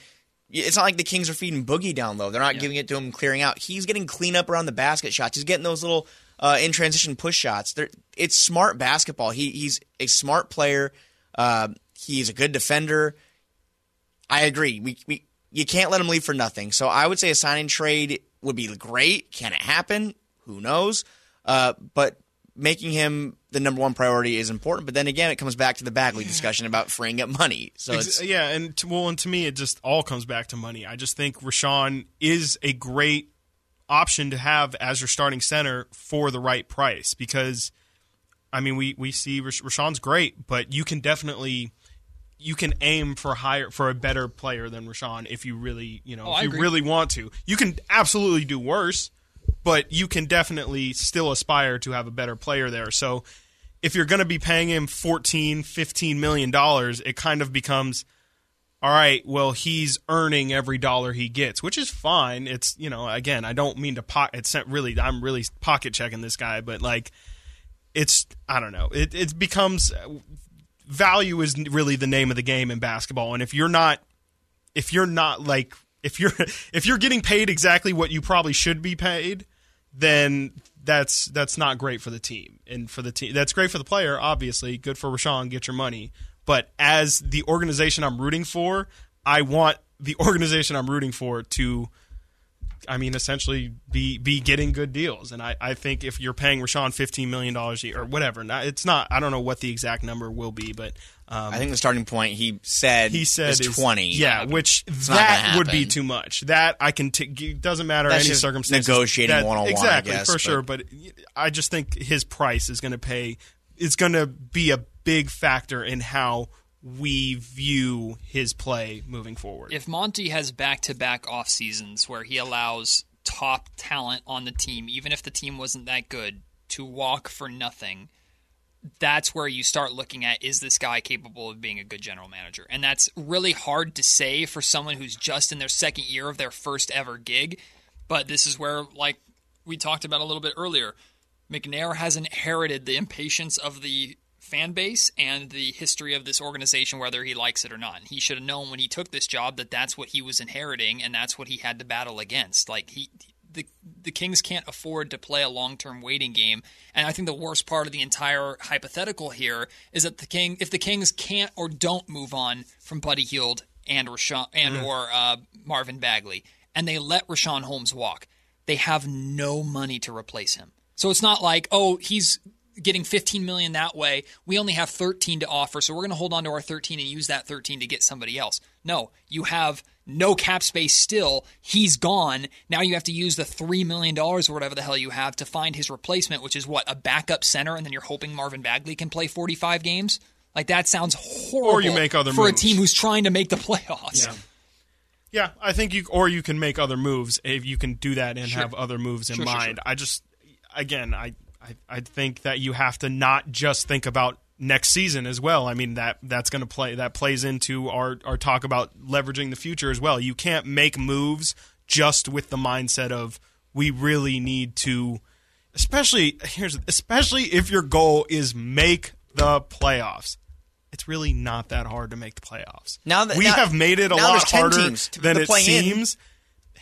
[SPEAKER 3] It's not like the Kings are feeding Boogie down low. They're not giving it to him clearing out. He's getting clean up around the basket shots. He's getting those little uh, in transition push shots. They're, it's smart basketball. He, he's a smart player. Uh, he's a good defender. I agree. We, we you can't let him leave for nothing. So I would say a signing trade would be great. Can it happen? Who knows? Uh, but making him the number one priority is important. But then again, it comes back to the Bagley discussion about freeing up money. So
[SPEAKER 1] Ex-
[SPEAKER 3] it's
[SPEAKER 1] yeah, and to, well, and to me, it just all comes back to money. I just think Richaun is a great option to have as your starting center for the right price because, I mean, we we see Rash- Richaun's great, but you can definitely you can aim for higher for a better player than Richaun if you really you know
[SPEAKER 2] Oh,
[SPEAKER 1] if
[SPEAKER 2] I
[SPEAKER 1] you
[SPEAKER 2] agree.
[SPEAKER 1] really want to. You can absolutely do worse, but you can definitely still aspire to have a better player there. So if you're going to be paying him 14 15 million dollars it kind of becomes all right well he's earning every dollar he gets which is fine. It's you know again i don't mean to pocket it's really i'm really pocket checking this guy but like it's i don't know. It, it becomes value is really the name of the game in basketball. And if you're not if you're not like if you're if you're getting paid exactly what you probably should be paid then that's that's not great for the team and for the team that's great for the player obviously good for Richaun get your money but as the organization I'm rooting for I want the organization I'm rooting for to I mean, essentially be be getting good deals. And I, I think if you're paying Richaun fifteen million dollars a year or whatever, it's not. I don't know what the exact number will be, but um,
[SPEAKER 3] I think the starting point he said
[SPEAKER 1] he said
[SPEAKER 3] is twenty.
[SPEAKER 1] Yeah, which
[SPEAKER 3] not
[SPEAKER 1] that would be too much. That I can. T- doesn't matter
[SPEAKER 3] That's
[SPEAKER 1] any
[SPEAKER 3] just
[SPEAKER 1] circumstances.
[SPEAKER 3] negotiating one-on-one, I
[SPEAKER 1] Exactly
[SPEAKER 3] guess,
[SPEAKER 1] for sure. But I just think his price is going to pay. It's going to be a big factor in how we view his play moving forward.
[SPEAKER 2] if Monte has back to back off seasons where he allows top talent on the team, even if the team wasn't that good, to walk for nothing, that's where you start looking at is this guy capable of being a good general manager? And that's really hard to say for someone who's just in their second year of their first ever gig. But this is where, like we talked about a little bit earlier, McNair has inherited the impatience of the fan base and the history of this organization, whether he likes it or not. And he should have known when he took this job that that's what he was inheriting and that's what he had to battle against. Like he, the the Kings can't afford to play a long term waiting game. And I think the worst part of the entire hypothetical here is that the King, if the Kings can't or don't move on from Buddy Hield and Richaun and or uh, Marvin Bagley, and they let Richaun Holmes walk, they have no money to replace him. So it's not like, oh, he's getting 15 million that way. We only have 13 to offer, so we're going to hold on to our 13 and use that 13 to get somebody else. No, you have no cap space still. He's gone. Now you have to use the 3 million dollars or whatever the hell you have to find his replacement, which is what, a backup center and then you're hoping Marvin Bagley can play 45 games? Like that sounds horrible
[SPEAKER 1] Or you make other
[SPEAKER 2] for
[SPEAKER 1] moves.
[SPEAKER 2] a team who's trying to make the playoffs.
[SPEAKER 1] Yeah. Yeah, I think you or you can make other moves if you can do that and
[SPEAKER 2] Sure.
[SPEAKER 1] have other moves in
[SPEAKER 2] Sure, sure,
[SPEAKER 1] mind.
[SPEAKER 2] sure.
[SPEAKER 1] I just again, I, I I think that you have to not just think about next season as well. I mean that that's going to play that plays into our our talk about leveraging the future as well. You can't make moves just with the mindset of we really need to especially here's especially if your goal is make the playoffs. It's really not that hard to make the playoffs.
[SPEAKER 3] Now that-
[SPEAKER 1] we
[SPEAKER 3] now-
[SPEAKER 1] have made it a lot harder
[SPEAKER 3] teams
[SPEAKER 1] than it
[SPEAKER 3] play in.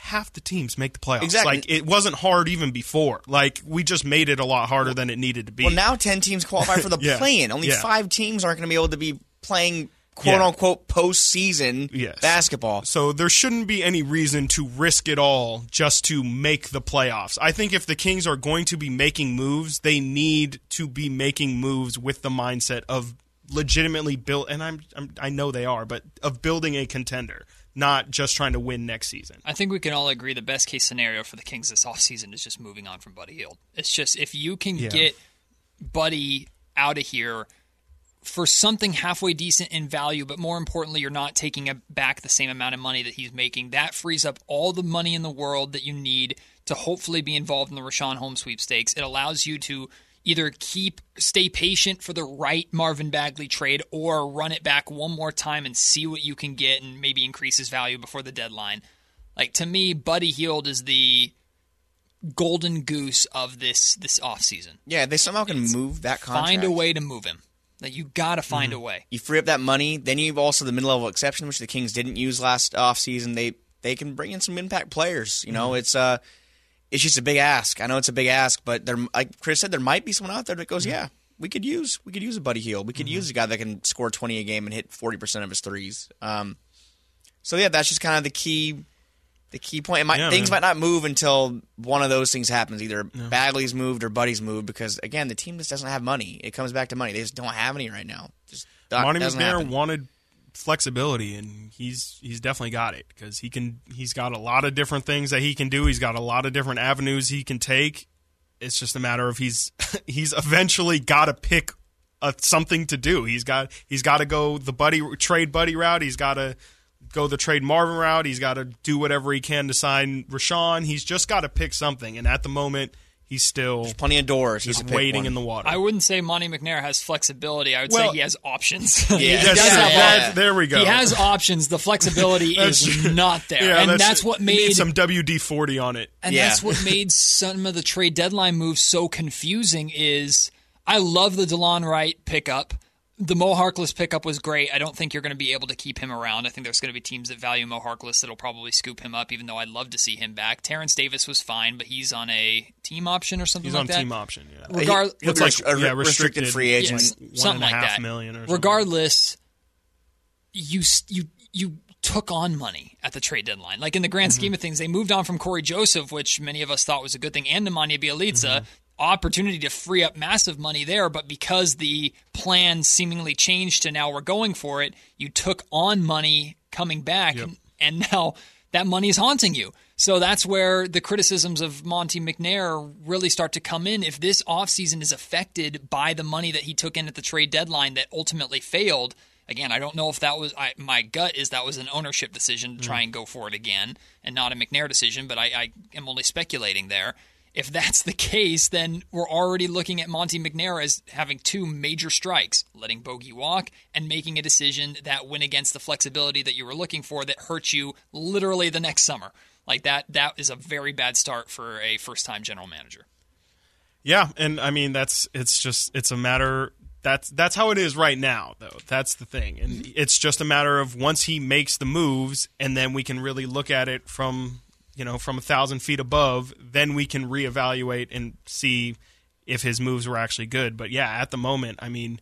[SPEAKER 1] Half the teams make the playoffs.
[SPEAKER 3] Exactly.
[SPEAKER 1] Like it wasn't hard even before. Like we just made it a lot harder than it needed to be.
[SPEAKER 3] Well, now ten teams qualify for the
[SPEAKER 1] Yeah.
[SPEAKER 3] play-in. Only
[SPEAKER 1] Yeah.
[SPEAKER 3] five teams aren't going to be able to be playing "quote
[SPEAKER 1] Yeah.
[SPEAKER 3] unquote" postseason
[SPEAKER 1] Yes.
[SPEAKER 3] basketball.
[SPEAKER 1] So there shouldn't be any reason to risk it all just to make the playoffs. I think if the Kings are going to be making moves, they need to be making moves with the mindset of legitimately build and I'm, I'm I know they are, but of building a contender, not just trying to win next season.
[SPEAKER 2] I think we can all agree the best case scenario for the Kings this offseason is just moving on from Buddy Hield. It's just if you can
[SPEAKER 1] Yeah.
[SPEAKER 2] get Buddy out of here for something halfway decent in value, but more importantly, you're not taking back the same amount of money that he's making. That frees up all the money in the world that you need to hopefully be involved in the Richaun Home sweepstakes. It allows you to either keep stay patient for the right Marvin Bagley trade or run it back one more time and see what you can get and maybe increase his value before the deadline. Like to me, Buddy Hield is the golden goose of this this offseason.
[SPEAKER 3] Yeah, they somehow can move that contract.
[SPEAKER 2] Find a way to move him. Like you got to find
[SPEAKER 1] Mm-hmm.
[SPEAKER 2] a way.
[SPEAKER 3] You free up that money. Then you've also the mid-level exception, which the Kings didn't use last offseason. They they can bring in some impact players. You
[SPEAKER 1] Mm-hmm.
[SPEAKER 3] know, it's uh, it's just a big ask. I know it's a big ask, but there, like Chris said, there might be someone out there that goes, yeah, we could use we could use a Buddy Hield. We
[SPEAKER 1] Mm-hmm.
[SPEAKER 3] could use a guy that can score twenty a game and hit forty percent of his threes. Um, so yeah, that's just kind of the key. The key point. It might,
[SPEAKER 1] Yeah,
[SPEAKER 3] things
[SPEAKER 1] man.
[SPEAKER 3] might not move until one of those things happens. Either Bagley's moved or Buddy's moved because again, the team just doesn't have money. It comes back to money. They just don't have any right now. Just Monte
[SPEAKER 1] McNair
[SPEAKER 3] happen.
[SPEAKER 1] wanted flexibility, and he's he's definitely got it because he can. He's got a lot of different things that he can do. He's got a lot of different avenues he can take. It's just a matter of he's he's eventually got to pick a, something to do. He's got he's got to go the buddy trade buddy route. He's got to go the trade Marvin route. He's got to do whatever he can to sign Richaun. He's just got to pick something, and at the moment, he's still There's
[SPEAKER 3] plenty of doors. He's
[SPEAKER 1] just waiting in the water.
[SPEAKER 2] I wouldn't say Monte McNair has flexibility. I would
[SPEAKER 1] Well-
[SPEAKER 2] say he has options.
[SPEAKER 3] Yeah,
[SPEAKER 2] he does
[SPEAKER 3] true.
[SPEAKER 2] have
[SPEAKER 3] Yeah.
[SPEAKER 2] options.
[SPEAKER 1] There we go.
[SPEAKER 2] He has options. The flexibility is not there, and that's, what made
[SPEAKER 1] some WD forty on it.
[SPEAKER 2] And
[SPEAKER 3] Yeah.
[SPEAKER 2] that's what made some of the trade deadline moves so confusing is I love the DeLon Wright pickup. The Mo Harkless pickup was great. I don't think you're going to be able to keep him around. I think there's going to be teams that value Mo Harkless that'll probably scoop him up, even though I'd love to see him back. Terence Davis was fine, but he's on a team option or something like that.
[SPEAKER 1] He's
[SPEAKER 2] like
[SPEAKER 1] on
[SPEAKER 2] that.
[SPEAKER 1] team option. Yeah.
[SPEAKER 2] Regard-
[SPEAKER 3] He'll
[SPEAKER 1] It's like,
[SPEAKER 3] a re-
[SPEAKER 1] yeah,
[SPEAKER 3] restricted,
[SPEAKER 1] restricted
[SPEAKER 3] free agent.
[SPEAKER 2] Yes,
[SPEAKER 1] one
[SPEAKER 2] something
[SPEAKER 1] and a
[SPEAKER 2] like
[SPEAKER 1] half
[SPEAKER 2] that.
[SPEAKER 1] million or something.
[SPEAKER 2] Regardless, you you you took on money at the trade deadline. Like in the grand mm-hmm. scheme of things, they moved on from Cory Joseph, which many of us thought was a good thing, and Nemanja Bjelica. Mm-hmm. Opportunity to free up massive money there, but because the plan seemingly changed to now we're going for it, you took on money coming back, and, and now that money is haunting you. So that's where the criticisms of Monte McNair really start to come in. If this offseason is affected by the money that he took in at the trade deadline that ultimately failed, again, I don't know if that was I, my gut is that was an ownership decision to try mm. and go for it again and not a McNair decision, but I, I am only speculating there. If that's the case, then we're already looking at Monte McNair as having two major strikes letting Bogey walk and making a decision that went against the flexibility that you were looking for that hurt you literally the next summer. Like that, that is a very bad start for a first time general manager.
[SPEAKER 1] Yeah, and I mean that's it's just it's a matter that's that's how it is right now though. That's the thing. And mm-hmm. it's just a matter of once he makes the moves and then we can really look at it from you know, from a thousand feet above, then we can reevaluate and see if his moves were actually good. But yeah, at the moment, I mean,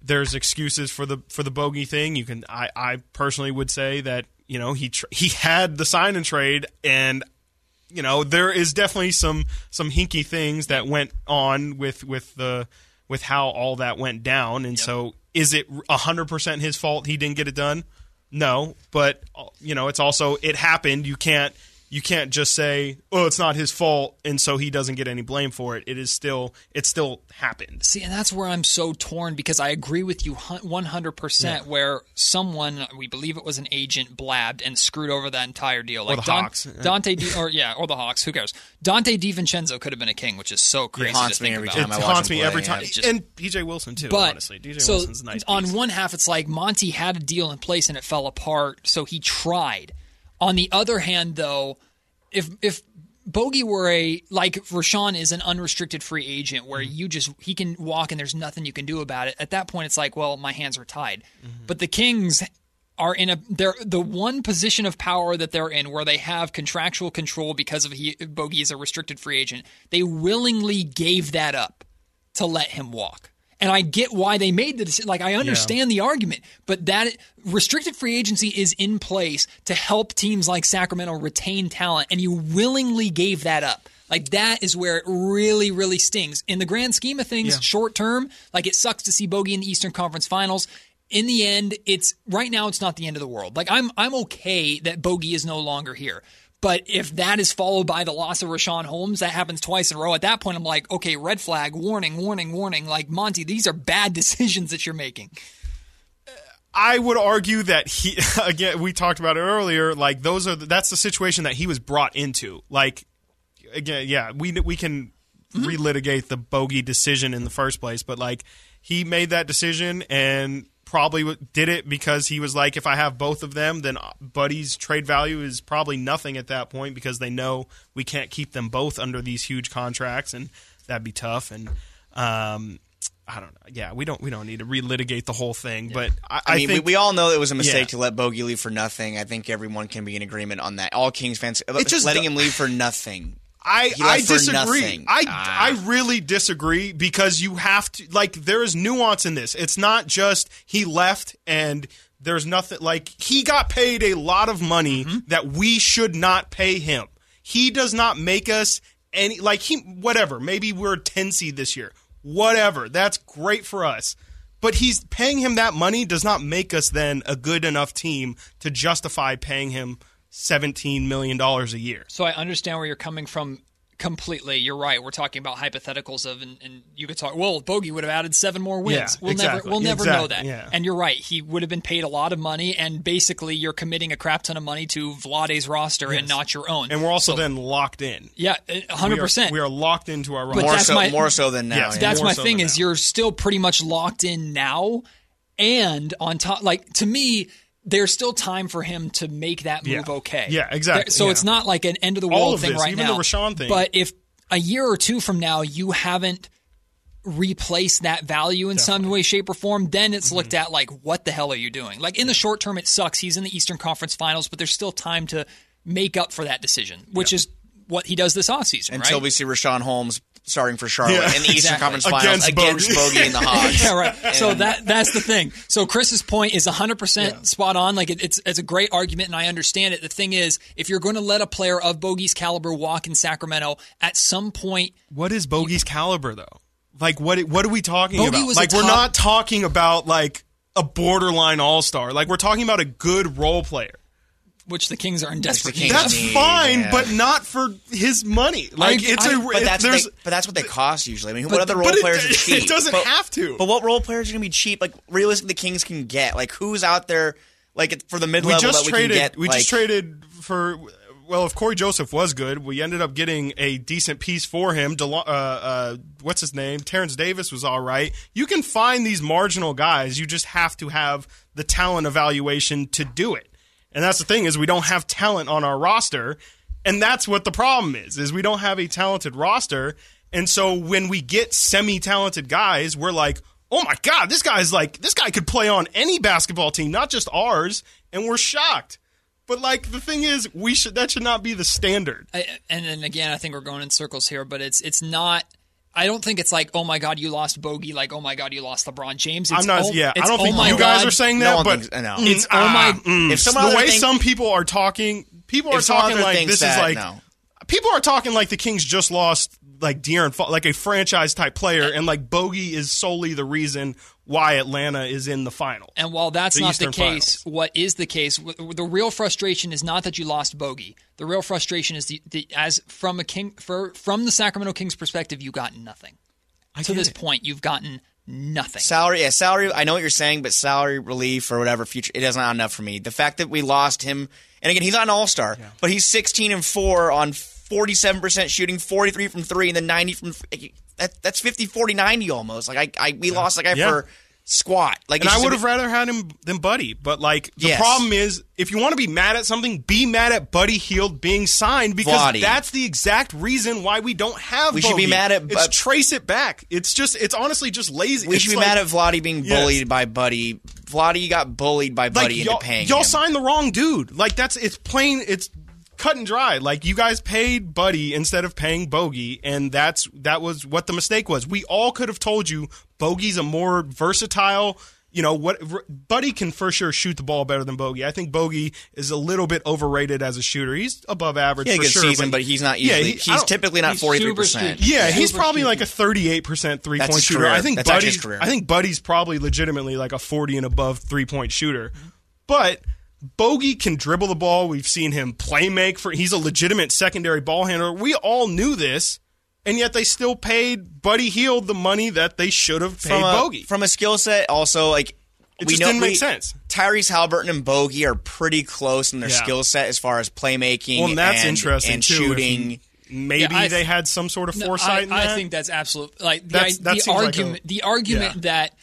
[SPEAKER 1] there's excuses for the for the bogey thing. You can, I, I personally would say that you know he tr- he had the sign and trade, and you know there is definitely some some hinky things that went on with with the with how all that went down, and so is it hundred percent his fault he didn't get it done? No, but you know it's also it happened. You can't you can't just say, "Oh, it's not his fault," and so he doesn't get any blame for it. It is still it still happened.
[SPEAKER 2] See, and that's where I'm so torn because I agree with you 100% where someone, we believe it was an agent, blabbed and screwed over that entire deal. Like
[SPEAKER 1] the
[SPEAKER 2] Don-
[SPEAKER 1] Hawks.
[SPEAKER 2] Donte, Di- or yeah, or the Hawks, who cares? Donte DiVincenzo could have been a king, which is so crazy It
[SPEAKER 3] haunts
[SPEAKER 2] to
[SPEAKER 3] me
[SPEAKER 2] think
[SPEAKER 3] every
[SPEAKER 2] about.
[SPEAKER 3] time
[SPEAKER 1] It
[SPEAKER 3] I
[SPEAKER 1] haunts me
[SPEAKER 3] play,
[SPEAKER 1] every time,
[SPEAKER 2] It's just-
[SPEAKER 1] and DJ Wilson too.
[SPEAKER 2] But
[SPEAKER 1] honestly, DJ
[SPEAKER 2] so
[SPEAKER 1] Wilson's a nice.
[SPEAKER 2] on
[SPEAKER 1] piece.
[SPEAKER 2] one half, it's like Monte had a deal in place and it fell apart, so he tried. On the other hand, though, if if Bogey were a like Richaun is an unrestricted free agent where
[SPEAKER 1] Mm-hmm.
[SPEAKER 2] you just he can walk and there's nothing you can do about it. At that point, it's like, well, my hands are tied.
[SPEAKER 1] Mm-hmm.
[SPEAKER 2] But the Kings are in a they're the one position of power that they're in where they have contractual control because of he, Bogey is a restricted free agent. They willingly gave that up to let him walk. And I get why they made the decision. Like, I understand the argument, but that restricted free agency is in place to help teams like Sacramento retain talent, and you willingly gave that up. Like, that is where it really, really stings. In the grand scheme of things,
[SPEAKER 1] Yeah.
[SPEAKER 2] short term, like, it sucks to see Bogey in the Eastern Conference Finals. In the end, it's right now, it's not the end of the world. Like, I'm, I'm okay that Bogey is no longer here. But if that is followed by the loss of Richaun Holmes, that happens twice in a row. At that point, I'm like, okay, red flag, warning, warning, warning. Like, Monte, these are bad decisions that you're making.
[SPEAKER 1] I would argue that he again we talked about it earlier. Like those are the, that's the situation that he was brought into. Like again, yeah, we we can mm-hmm. relitigate the bogey decision in the first place, but like he made that decision and probably did it because he was like, if I have both of them, then Buddy's trade value is probably nothing at that point because they know we can't keep them both under these huge contracts, and that'd be tough. And um, I don't know. Yeah, we don't we don't need to relitigate the whole thing, but I,
[SPEAKER 3] I mean,
[SPEAKER 1] think
[SPEAKER 3] we, we all know it was a mistake
[SPEAKER 1] Yeah.
[SPEAKER 3] to let Bogey leave for nothing. I think everyone can be in agreement on that. All Kings fans,
[SPEAKER 1] just
[SPEAKER 3] letting him leave for nothing.
[SPEAKER 1] I, I disagree. I
[SPEAKER 3] Ah.
[SPEAKER 1] I really disagree because you have to like there is nuance in this. It's not just he left and there's nothing like he got paid a lot of money
[SPEAKER 3] Mm-hmm.
[SPEAKER 1] that we should not pay him. He does not make us any like he whatever. Maybe we're 10 seed this year. Whatever. That's great for us. But he's paying him that money does not make us then a good enough team to justify paying him 17 million dollars a year.
[SPEAKER 2] So I understand where you're coming from completely. You're right. We're talking about hypotheticals of, and, and you could talk. Well, Bogey would have added seven more wins.
[SPEAKER 1] Yeah,
[SPEAKER 2] we'll never, we'll never know that.
[SPEAKER 1] yeah.
[SPEAKER 2] And you're right. He would have been paid a lot of money, and basically you're committing a crap ton of money to Vlade's roster and not your own.
[SPEAKER 1] And we're also
[SPEAKER 2] So-
[SPEAKER 1] then locked in.
[SPEAKER 2] yeah,
[SPEAKER 1] uh, hundred
[SPEAKER 2] percent.
[SPEAKER 1] We are locked into our
[SPEAKER 2] But
[SPEAKER 1] roster.
[SPEAKER 3] More
[SPEAKER 2] that's
[SPEAKER 3] so,
[SPEAKER 2] my-
[SPEAKER 3] more so than now.
[SPEAKER 1] Yes,
[SPEAKER 3] yeah.
[SPEAKER 2] That's
[SPEAKER 1] more
[SPEAKER 2] my
[SPEAKER 1] so
[SPEAKER 2] thing is
[SPEAKER 1] now.
[SPEAKER 2] you're still pretty much locked in now, and on top, like to me. There's still time for him to make that move
[SPEAKER 1] Yeah.
[SPEAKER 2] okay.
[SPEAKER 1] Yeah, exactly,
[SPEAKER 2] There- so
[SPEAKER 1] yeah.
[SPEAKER 2] it's not like an end of the
[SPEAKER 1] All
[SPEAKER 2] world
[SPEAKER 1] of
[SPEAKER 2] thing
[SPEAKER 1] this,
[SPEAKER 2] right
[SPEAKER 1] even
[SPEAKER 2] now.
[SPEAKER 1] the Richaun thing.
[SPEAKER 2] But if a year or two from now you haven't replaced that value in some way, shape, or form, then it's
[SPEAKER 1] Mm-hmm.
[SPEAKER 2] looked at like, what the hell are you doing? Like in the short term, it sucks. He's in the Eastern Conference Finals, but there's still time to make up for that decision, which is what he does this offseason,
[SPEAKER 3] Until
[SPEAKER 2] right?
[SPEAKER 3] we see Richaun Holmes starting for Charlotte
[SPEAKER 1] Yeah.
[SPEAKER 3] in the Eastern
[SPEAKER 2] Exactly.
[SPEAKER 3] Conference Finals
[SPEAKER 1] Against
[SPEAKER 3] against,
[SPEAKER 1] Bogey.
[SPEAKER 3] Bogey and the Hawks.
[SPEAKER 2] yeah, right. So that that's the thing. So Chris's point is 100% spot on. Like it, it's it's a great argument, and I understand it. The thing is, if you're going to let a player of Bogey's caliber walk in Sacramento, at some point,
[SPEAKER 1] What is Bogey's caliber though? Like what? What are we talking
[SPEAKER 2] Bogey
[SPEAKER 1] about?
[SPEAKER 2] was a
[SPEAKER 1] Like we're
[SPEAKER 2] top-
[SPEAKER 1] not talking about like a borderline all star. Like we're talking about a good role player.
[SPEAKER 2] Which the Kings are in desperate
[SPEAKER 3] Kings
[SPEAKER 2] need.
[SPEAKER 1] That's
[SPEAKER 3] need,
[SPEAKER 1] fine,
[SPEAKER 3] yeah.
[SPEAKER 1] but not for his money. Like
[SPEAKER 2] I-
[SPEAKER 1] it's
[SPEAKER 2] I-
[SPEAKER 1] a.
[SPEAKER 3] But that's what
[SPEAKER 1] there's,
[SPEAKER 3] they, but that's what they cost usually. I mean,
[SPEAKER 2] But-
[SPEAKER 3] what other role
[SPEAKER 1] but it-
[SPEAKER 3] players are cheap?
[SPEAKER 1] it doesn't
[SPEAKER 3] But-
[SPEAKER 1] have to.
[SPEAKER 3] But what role players are going to be cheap? Like realistically, the Kings can get. Like who's out there? Like for the mid
[SPEAKER 1] we
[SPEAKER 3] level
[SPEAKER 1] just
[SPEAKER 3] that we
[SPEAKER 1] traded.
[SPEAKER 3] can get.
[SPEAKER 1] we
[SPEAKER 3] like,
[SPEAKER 1] just traded for. Well, if Cory Joseph was good, we ended up getting a decent piece for him. DeLo- uh, uh, what's his name? Terence Davis was all right. You can find these marginal guys. You just have to have the talent evaluation to do it. And that's the thing is we don't have talent on our roster, and that's what the problem is. Is we don't have a talented roster, and so when we get semi-talented guys, we're like, oh my god, this guy's like this guy could play on any basketball team, not just ours, and we're shocked. But like the thing is, we should that should not be the standard.
[SPEAKER 2] I, and then again, I think we're going in circles here, but it's it's not. I don't think it's like, oh my god, you lost Bogey. Like, oh my god, you lost LeBron James. It's,
[SPEAKER 1] I'm not.
[SPEAKER 2] oh,
[SPEAKER 1] yeah, I don't
[SPEAKER 2] oh
[SPEAKER 1] think you guys
[SPEAKER 2] God.
[SPEAKER 1] are saying that,
[SPEAKER 3] one
[SPEAKER 1] but
[SPEAKER 3] thinks- no.
[SPEAKER 1] Mm,
[SPEAKER 2] It's, oh my-
[SPEAKER 1] ah, mm.
[SPEAKER 3] If someone
[SPEAKER 1] the way
[SPEAKER 3] think-
[SPEAKER 1] some people are talking, people are talking like this is like
[SPEAKER 3] no.
[SPEAKER 1] people are talking like the Kings just lost like De'Aaron, Fo- like a franchise type player, and like Bogey is solely the reason why Atlanta is in the final.
[SPEAKER 2] And while that's
[SPEAKER 1] The
[SPEAKER 2] not
[SPEAKER 1] Eastern
[SPEAKER 2] the case, what is the case? The real frustration is not that you lost Bogey. The real frustration is the, the as from a king for, from the Sacramento Kings perspective, you got nothing. to this
[SPEAKER 1] it.
[SPEAKER 2] point, you've gotten nothing.
[SPEAKER 3] Salary, yeah, salary. I know what you're saying, but salary relief or whatever future, it is not enough for me. The fact that we lost him, and again, he's not an all star, but he's 16 and four on 47 percent shooting, 43 from three, and then 90 from. That, that's 50, 40, 90 almost. Like I, I we lost like guy
[SPEAKER 1] Yeah.
[SPEAKER 3] for squat. Like
[SPEAKER 1] And I would have rather had him than Buddy, but like the
[SPEAKER 3] Yes.
[SPEAKER 1] problem is, if you want to be mad at something, be mad at Buddy Hield being signed because
[SPEAKER 3] Vlade.
[SPEAKER 1] that's the exact reason why we don't have.
[SPEAKER 3] We should be mad at-
[SPEAKER 1] It's trace it back. It's just. It's honestly just lazy.
[SPEAKER 3] We
[SPEAKER 1] It's
[SPEAKER 3] should be
[SPEAKER 1] like-
[SPEAKER 3] mad at Vladdy being
[SPEAKER 1] Yes.
[SPEAKER 3] bullied by Buddy. Vladdy got bullied by
[SPEAKER 1] like
[SPEAKER 3] Buddy
[SPEAKER 1] y'all,
[SPEAKER 3] into paying
[SPEAKER 1] y'all
[SPEAKER 3] him.
[SPEAKER 1] signed the wrong dude. Like that's it's plain. It's cut and dry. Like you guys paid Buddy instead of paying Bogey, and that's that was what the mistake was. We all could have told you Bogey's a more versatile. You know what? R- Buddy can for sure shoot the ball better than Bogey. I think Bogey is a little bit overrated as a shooter. He's above average
[SPEAKER 3] He had a
[SPEAKER 1] for
[SPEAKER 3] good
[SPEAKER 1] sure,
[SPEAKER 3] season, but he's not
[SPEAKER 1] Yeah,
[SPEAKER 3] usually.
[SPEAKER 1] he-
[SPEAKER 3] he's typically not forty three percent.
[SPEAKER 1] Yeah, he's
[SPEAKER 2] Super
[SPEAKER 1] probably
[SPEAKER 2] streaky.
[SPEAKER 1] like a thirty-eight percent three-point shooter.
[SPEAKER 3] career.
[SPEAKER 1] I think
[SPEAKER 3] That's
[SPEAKER 1] Buddy's. I think Buddy's probably legitimately like a forty and above three-point shooter, but. Bogey can dribble the ball. We've seen him play make for. He's a legitimate secondary ball handler. We all knew this, and yet they still paid Buddy Hield the money that they should have paid
[SPEAKER 3] from a,
[SPEAKER 1] Bogey.
[SPEAKER 3] From a skill set, also like
[SPEAKER 1] It
[SPEAKER 3] we
[SPEAKER 1] just
[SPEAKER 3] know
[SPEAKER 1] didn't make
[SPEAKER 3] we-
[SPEAKER 1] sense.
[SPEAKER 3] Tyrese Halliburton and Bogey are pretty close in their
[SPEAKER 1] Yeah.
[SPEAKER 3] skill set as far as playmaking.
[SPEAKER 1] well, and that's
[SPEAKER 3] and,
[SPEAKER 1] interesting
[SPEAKER 3] and
[SPEAKER 1] too.
[SPEAKER 3] shooting.
[SPEAKER 1] Maybe
[SPEAKER 2] Yeah, I-
[SPEAKER 1] they had some sort of
[SPEAKER 2] No,
[SPEAKER 1] foresight
[SPEAKER 2] I,
[SPEAKER 1] in
[SPEAKER 2] I think that's absolute. Like the,
[SPEAKER 1] That's-
[SPEAKER 2] i-
[SPEAKER 1] that
[SPEAKER 2] the
[SPEAKER 1] seems like
[SPEAKER 2] argument,
[SPEAKER 1] a-
[SPEAKER 2] the argument
[SPEAKER 1] yeah.
[SPEAKER 2] that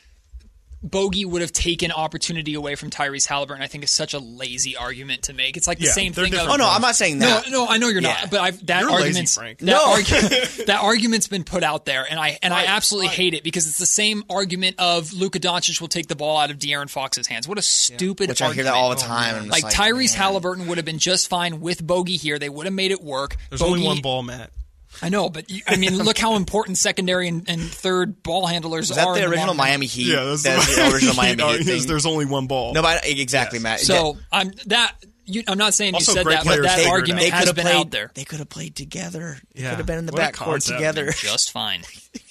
[SPEAKER 2] Bogey would have taken opportunity away from Tyrese Halliburton, I think, is such a lazy argument to make. It's like the
[SPEAKER 1] Yeah,
[SPEAKER 2] same thing. Of,
[SPEAKER 3] Oh no, I'm not saying
[SPEAKER 2] no,
[SPEAKER 3] that.
[SPEAKER 2] no, I know you're
[SPEAKER 3] Yeah.
[SPEAKER 2] not, but I've, that
[SPEAKER 1] You're lazy, Frank.
[SPEAKER 2] that,
[SPEAKER 3] No.
[SPEAKER 2] argu- that argument's been put out there, and I and I absolutely
[SPEAKER 1] right.
[SPEAKER 2] hate it because it's the same argument of Luka Doncic will take the ball out of De'Aaron Fox's hands. What a stupid
[SPEAKER 3] Which I hear that all the time. and I'm
[SPEAKER 2] Like Tyrese
[SPEAKER 3] man.
[SPEAKER 2] Halliburton would have been just fine with Bogey here. They would have made it work.
[SPEAKER 1] There's
[SPEAKER 2] Bogey,
[SPEAKER 1] only one ball, Matt.
[SPEAKER 2] I know, but you, I mean, look how important secondary and, and third ball handlers
[SPEAKER 3] Is that
[SPEAKER 2] are.
[SPEAKER 3] the original. Miami Heat?
[SPEAKER 1] Yeah, that's
[SPEAKER 3] That's the original Miami
[SPEAKER 1] No,
[SPEAKER 3] Heat
[SPEAKER 1] it is,
[SPEAKER 3] thing.
[SPEAKER 1] There's only one ball.
[SPEAKER 3] No, but exactly, Matt.
[SPEAKER 2] So I'm that. You, I'm not saying
[SPEAKER 1] Also,
[SPEAKER 2] you said that, but
[SPEAKER 1] players
[SPEAKER 2] that
[SPEAKER 1] figured it
[SPEAKER 2] argument
[SPEAKER 3] they
[SPEAKER 2] has
[SPEAKER 3] could have
[SPEAKER 2] been
[SPEAKER 3] played
[SPEAKER 2] out there
[SPEAKER 3] They could have played together. They
[SPEAKER 1] Yeah.
[SPEAKER 3] could have been in the backcourt together.
[SPEAKER 2] just fine.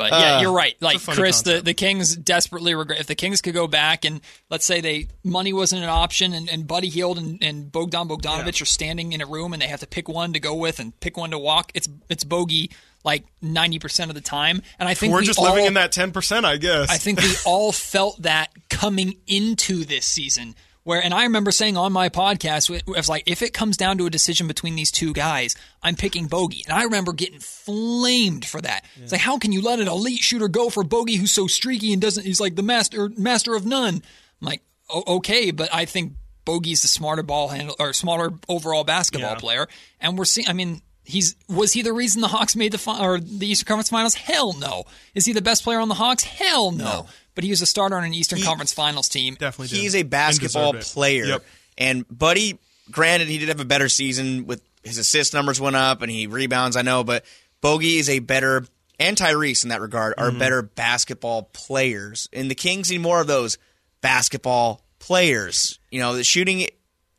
[SPEAKER 2] But yeah, you're uh, right. Like Chris, the,
[SPEAKER 1] concept.
[SPEAKER 2] the Kings desperately regret if the Kings could go back and let's say they money wasn't an option and, and Buddy Hield and, and Bogdan Bogdanovich are standing in a room and they have to pick one to go with and pick one to walk. It's it's Bogey like ninety percent of the time. And I think
[SPEAKER 1] We're
[SPEAKER 2] we
[SPEAKER 1] just
[SPEAKER 2] all,
[SPEAKER 1] living in that ten percent, I guess.
[SPEAKER 2] I think we all felt that coming into this season. Where and I remember saying on my podcast, it was like, if it comes down to a decision between these two guys, I'm picking Bogey. And I remember getting flamed for that. It's like, how can you let an elite shooter go for Bogey who's so streaky and doesn't? He's like the master master of none. I'm like, okay, but I think Bogey's the smarter ball handle or smarter overall basketball
[SPEAKER 1] Yeah.
[SPEAKER 2] player, and we're seeing. I mean. He's was he the reason the Hawks made the fi- or the Eastern Conference Finals? Hell no. Is he the best player on the Hawks? Hell no. But he was a starter on an Eastern Conference Finals team.
[SPEAKER 1] Definitely, did.
[SPEAKER 3] He's a basketball
[SPEAKER 1] deserved it.
[SPEAKER 3] player.
[SPEAKER 1] Yep.
[SPEAKER 3] And Buddy, granted, he did have a better season with his assist numbers went up and he rebounds. I know, but Bogey is a better and Tyrese in that regard are mm-hmm. better basketball players, and the Kings need more of those basketball players. You know, the shooting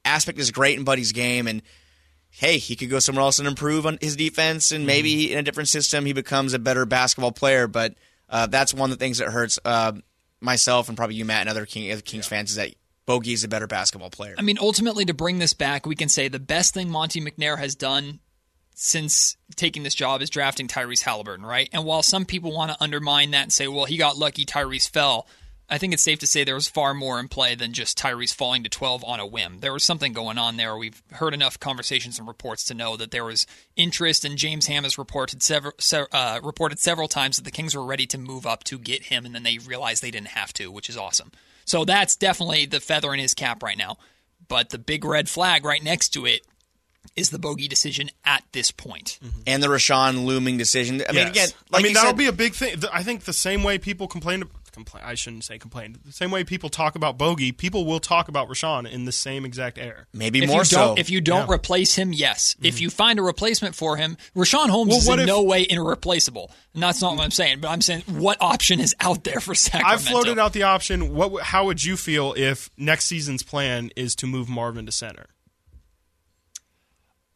[SPEAKER 3] aspect is great in Buddy's game, and hey, he could go somewhere else and improve on his defense, and maybe mm-hmm. in a different system he becomes a better basketball player. But uh, that's one of the things that hurts uh, myself and probably you, Matt, and other, King, other Kings fans is that Bogey is a better basketball player.
[SPEAKER 2] I mean, ultimately, to bring this back, we can say the best thing Monte McNair has done since taking this job is drafting Tyrese Halliburton, right? And while some people want to undermine that and say, well, he got lucky, Tyrese fell, I think it's safe to say there was far more in play than just Tyrese falling to 12 on a whim. There was something going on there. We've heard enough conversations and reports to know that there was interest, and James Ham has reported several, uh, reported several times that the Kings were ready to move up to get him, and then they realized they didn't have to, which is awesome. So that's definitely the feather in his cap right now. But the big red flag right next to it is the Bogi decision at this point.
[SPEAKER 3] and the Richaun looming decision. I mean, again, like
[SPEAKER 1] I mean that'll
[SPEAKER 3] said,
[SPEAKER 1] be a big thing. I think the same way people complain, complain. I shouldn't say complain. The same way people talk about Bogi, people will talk about Richaun in the same exact air.
[SPEAKER 3] maybe
[SPEAKER 2] If
[SPEAKER 3] more so.
[SPEAKER 2] if you don't
[SPEAKER 1] Yeah.
[SPEAKER 2] replace him, yes. If mm-hmm. you find a replacement for him, Richaun Holmes
[SPEAKER 1] Well,
[SPEAKER 2] is in
[SPEAKER 1] if-
[SPEAKER 2] no way irreplaceable. And that's not what I'm saying. But I'm saying what option is out there for Sacramento?
[SPEAKER 1] I've floated out the option. What? How would you feel if next season's plan is to move Marvin to center?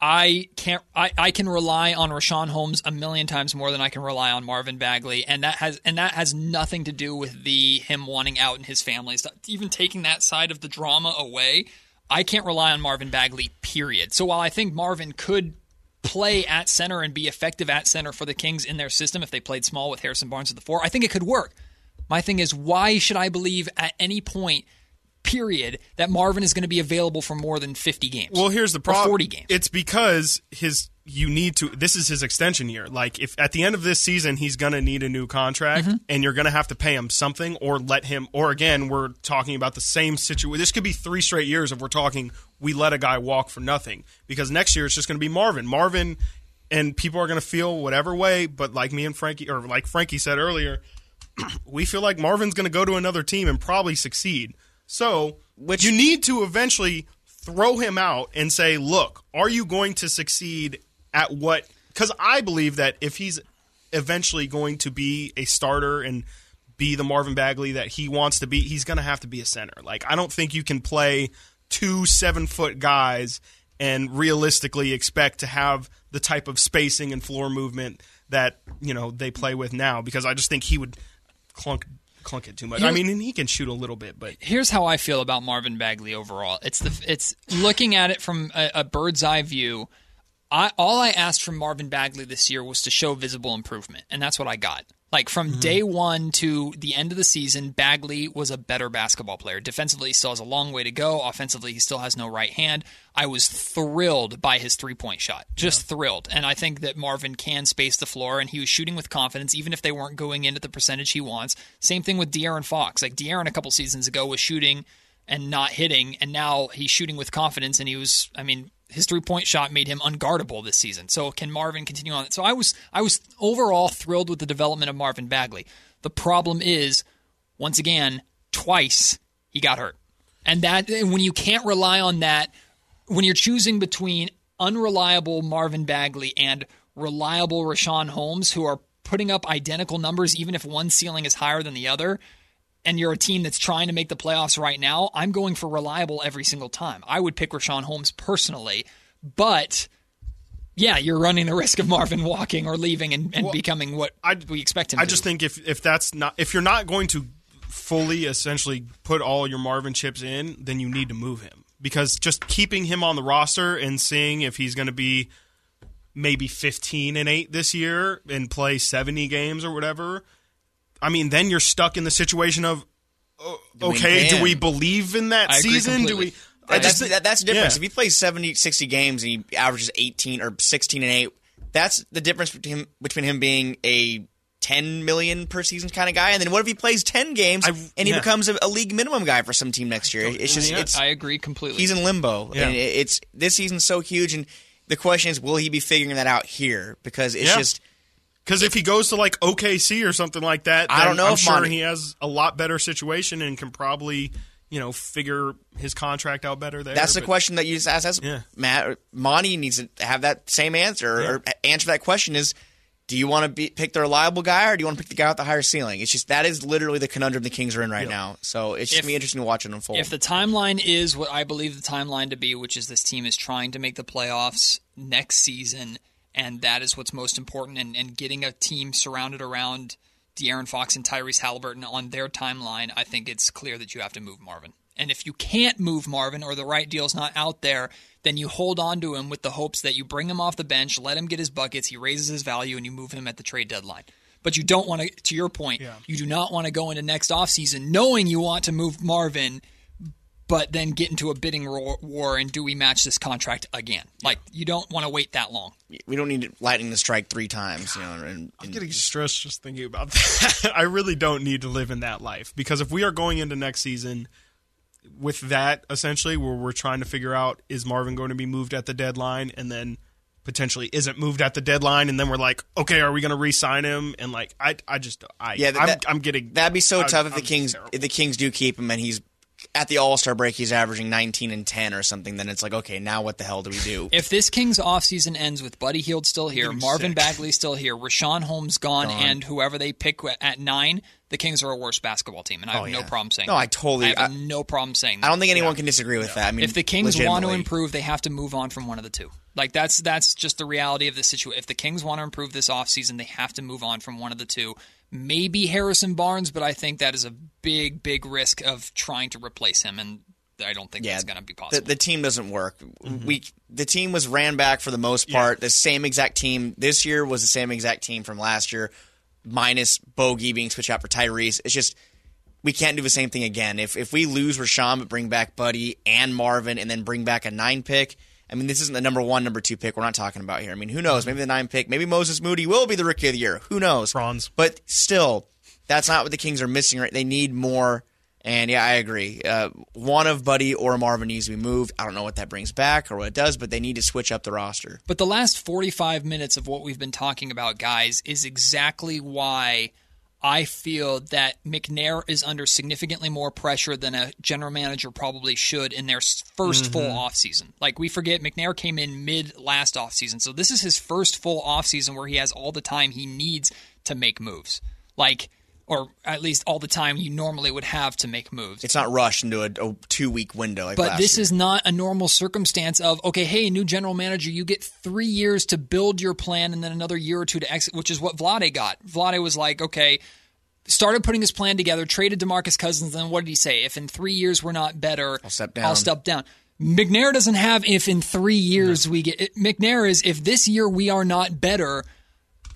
[SPEAKER 2] I can't. I, I can rely on Richaun Holmes a million times more than I can rely on Marvin Bagley, and that has and that has nothing to do with the him wanting out and his family stuff. Even taking that side of the drama away, I can't rely on Marvin Bagley. Period. So while I think Marvin could play at center and be effective at center for the Kings in their system if they played small with Harrison Barnes at the four, I think it could work. My thing is, why should I believe at any point? Period. That Marvin is going to be available for more than fifty games.
[SPEAKER 1] Well, here's the problem.
[SPEAKER 2] 40 games.
[SPEAKER 1] It's because his you need to. This is his extension year. Like if at the end of this season he's going to need a new contract,
[SPEAKER 2] Mm-hmm.
[SPEAKER 1] and you're going to have to pay him something, or let him. Or again, we're talking about the same situation. This could be three straight years if we're talking. We let a guy walk for nothing because next year it's just going to be Marvin. Marvin, and people are going to feel whatever way. But like me and Frankie, or like Frankie said earlier, we feel like Marvin's going to go to another team and probably succeed. So,
[SPEAKER 3] Which-
[SPEAKER 1] you need to eventually throw him out and say, "Look, are you going to succeed at what?" Because I believe that if he's eventually going to be a starter and be the Marvin Bagley that he wants to be, he's going to have to be a center. Like, I don't think you can play two seven foot guys and realistically expect to have the type of spacing and floor movement that you know they play with now. Because I just think he would clunk clunk it too much. I mean, and he can shoot a little bit, but
[SPEAKER 2] here's how I feel about Marvin Bagley overall. It's the it's looking at it from a, a bird's eye view. I all I asked from Marvin Bagley this year was to show visible improvement, and that's what I got. Like from mm-hmm. day one to the end of the season, Bagley was a better basketball player. Defensively, he still has a long way to go. Offensively, he still has no right hand. I was thrilled by his three point shot, just thrilled. And I think that Marvin can space the floor, and he was shooting with confidence, even if they weren't going in at the percentage he wants. Same thing with De'Aaron Fox. Like De'Aaron a couple seasons ago was shooting and not hitting, and now he's shooting with confidence, and he was, I mean, his three point shot made him unguardable this season. So can Marvin continue on? So I was I was overall thrilled with the development of Marvin Bagley. The problem is, once again, twice he got hurt, and that when you can't rely on that, when you're choosing between unreliable Marvin Bagley and reliable Richaun Holmes, who are putting up identical numbers, even if one ceiling is higher than the other, and you're a team that's trying to make the playoffs right now, I'm going for reliable every single time. I would pick Richaun Holmes personally, but yeah, you're running the risk of Marvin walking or leaving and, and becoming what
[SPEAKER 1] I-
[SPEAKER 2] we expect him
[SPEAKER 1] I
[SPEAKER 2] to.
[SPEAKER 1] just think if if that's not if you're not going to fully essentially put all your Marvin chips in, then you need to move him because just keeping him on the roster and seeing if he's going to be maybe 15 and 8 this year and play 70 games or whatever, I mean, then you're stuck in the situation of oh,
[SPEAKER 3] we
[SPEAKER 1] okay, do we believe in that
[SPEAKER 2] I agree
[SPEAKER 1] season? Do
[SPEAKER 2] completely.
[SPEAKER 1] we I
[SPEAKER 3] that's, that, that's the difference.
[SPEAKER 1] yeah.
[SPEAKER 3] If he plays 70, 60 games and he averages 18 or 16 and 8, that's the difference between him, between him being a 10 million per season kind of guy. And then what if he plays 10 games
[SPEAKER 1] I-
[SPEAKER 3] and he
[SPEAKER 1] yeah.
[SPEAKER 3] becomes a, a league minimum guy for some team next year? It's just,
[SPEAKER 1] Yeah.
[SPEAKER 3] it's,
[SPEAKER 2] I agree completely.
[SPEAKER 3] he's in limbo.
[SPEAKER 1] Yeah.
[SPEAKER 3] And it- it's, this season's so huge. And the question is, will he be figuring that out here? Because it's
[SPEAKER 1] Yeah.
[SPEAKER 3] just,
[SPEAKER 1] Because if he goes to like OKC or something like that,
[SPEAKER 3] I don't know
[SPEAKER 1] I'm
[SPEAKER 3] if
[SPEAKER 1] sure
[SPEAKER 3] Monte-
[SPEAKER 1] he has a lot better situation and can probably, you know, figure his contract out better there.
[SPEAKER 3] That's the
[SPEAKER 1] but-
[SPEAKER 3] question that you just asked. That's
[SPEAKER 1] Yeah.
[SPEAKER 3] Matt Monte needs to have that same answer or answer that question. Is do you want to be, pick the reliable guy or do you want to pick the guy with the higher ceiling? It's just that is literally the conundrum the Kings are in right now. So it's just
[SPEAKER 2] If-
[SPEAKER 3] gonna be interesting to watch it unfold.
[SPEAKER 2] If the timeline is what I believe the timeline to be, which is this team is trying to make the playoffs next season, and that is what's most important, and, and getting a team surrounded around De'Aaron Fox and Tyrese Halliburton on their timeline, I think it's clear that you have to move Marvin. And if you can't move Marvin or the right deal's not out there, then you hold on to him with the hopes that you bring him off the bench, let him get his buckets, he raises his value, and you move him at the trade deadline. But you don't want to, to your point, you do not want to go into next offseason knowing you want to move Marvin, but then get into a bidding war and do we match this contract again? Like, you don't want to wait that long.
[SPEAKER 3] we don't need lightning to strike three times, you know. And,
[SPEAKER 1] I'm getting stressed just thinking about that. I really don't need to live in that life because if we are going into next season with that essentially, where we're trying to figure out is Marvin going to be moved at the deadline, and then potentially isn't moved at the deadline, and then we're like, okay, are we going to re-sign him? And like, I, I just, I,
[SPEAKER 3] Yeah, that,
[SPEAKER 1] I'm, I'm getting
[SPEAKER 3] that'd be so
[SPEAKER 1] I-
[SPEAKER 3] tough if the
[SPEAKER 1] I'm
[SPEAKER 3] Kings
[SPEAKER 1] terrible.
[SPEAKER 3] if the Kings do keep him and he's at the All Star break he's averaging 19 and 10 or something. Then it's like, okay, now what the hell do we do?
[SPEAKER 2] If this Kings offseason ends with Buddy Hield still here, Marvin
[SPEAKER 1] sick.
[SPEAKER 2] Bagley still here, Richaun Holmes gone, and whoever they pick at nine, the Kings are a worse basketball team, and I oh, have
[SPEAKER 3] Oh,
[SPEAKER 2] no problem saying.
[SPEAKER 3] No,
[SPEAKER 2] that.
[SPEAKER 3] I totally-
[SPEAKER 2] I have
[SPEAKER 3] I-
[SPEAKER 2] no problem saying. That.
[SPEAKER 3] I don't think anyone can disagree with that. I mean,
[SPEAKER 2] if the Kings want to improve, they have to move on from one of the two. Like that's that's just the reality of the situation. If the Kings want to improve this offseason, they have to move on from one of the two. Maybe Harrison Barnes, but I think that is a big, big risk of trying to replace him, and I don't think
[SPEAKER 3] yeah,
[SPEAKER 2] that's going to be possible.
[SPEAKER 3] the team doesn't work.
[SPEAKER 1] Mm-hmm.
[SPEAKER 3] We the team was ran back for the most part. The same exact team this year was the same exact team from last year, minus Bogi being switched out for Tyrese. It's just we can't do the same thing again. If if we lose Richaun but bring back Buddy and Marvin and then bring back a nine pick. I mean, this isn't the number one, number two pick we're not talking about here. I mean, who knows? Maybe the nine pick, maybe Moses Moody will be the rookie of the year. Who knows?
[SPEAKER 1] Franz.
[SPEAKER 3] But still, that's not what the Kings are missing. Right? They need more. And yeah, I agree. Uh, one of Buddy or Marvin needs to be moved. I don't know what that brings back or what it does, but they need to switch up the roster.
[SPEAKER 2] But the last 45 minutes of what we've been talking about, guys, is exactly why I feel that McNair is under significantly more pressure than a general manager probably should in their s- 1st mm-hmm. full offseason. Like, we forget McNair came in mid last offseason. So this is his first full offseason where he has all the time he needs to make moves. Like, or at least all the time you normally would have to make moves.
[SPEAKER 3] It's not rushed into a, a two week window like
[SPEAKER 2] But this
[SPEAKER 3] year.
[SPEAKER 2] is not a normal circumstance of okay, hey, new general manager, you get three years to build your plan and then another year or two to exit, which is what Vlade got. Vlade was like, okay, started putting his plan together, traded DeMarcus Cousins, and then what did he say? If in three years we're not better, I'll
[SPEAKER 3] step down.
[SPEAKER 2] I'll step down. McNair doesn't have if in three years we get McNair is if this year we are not better,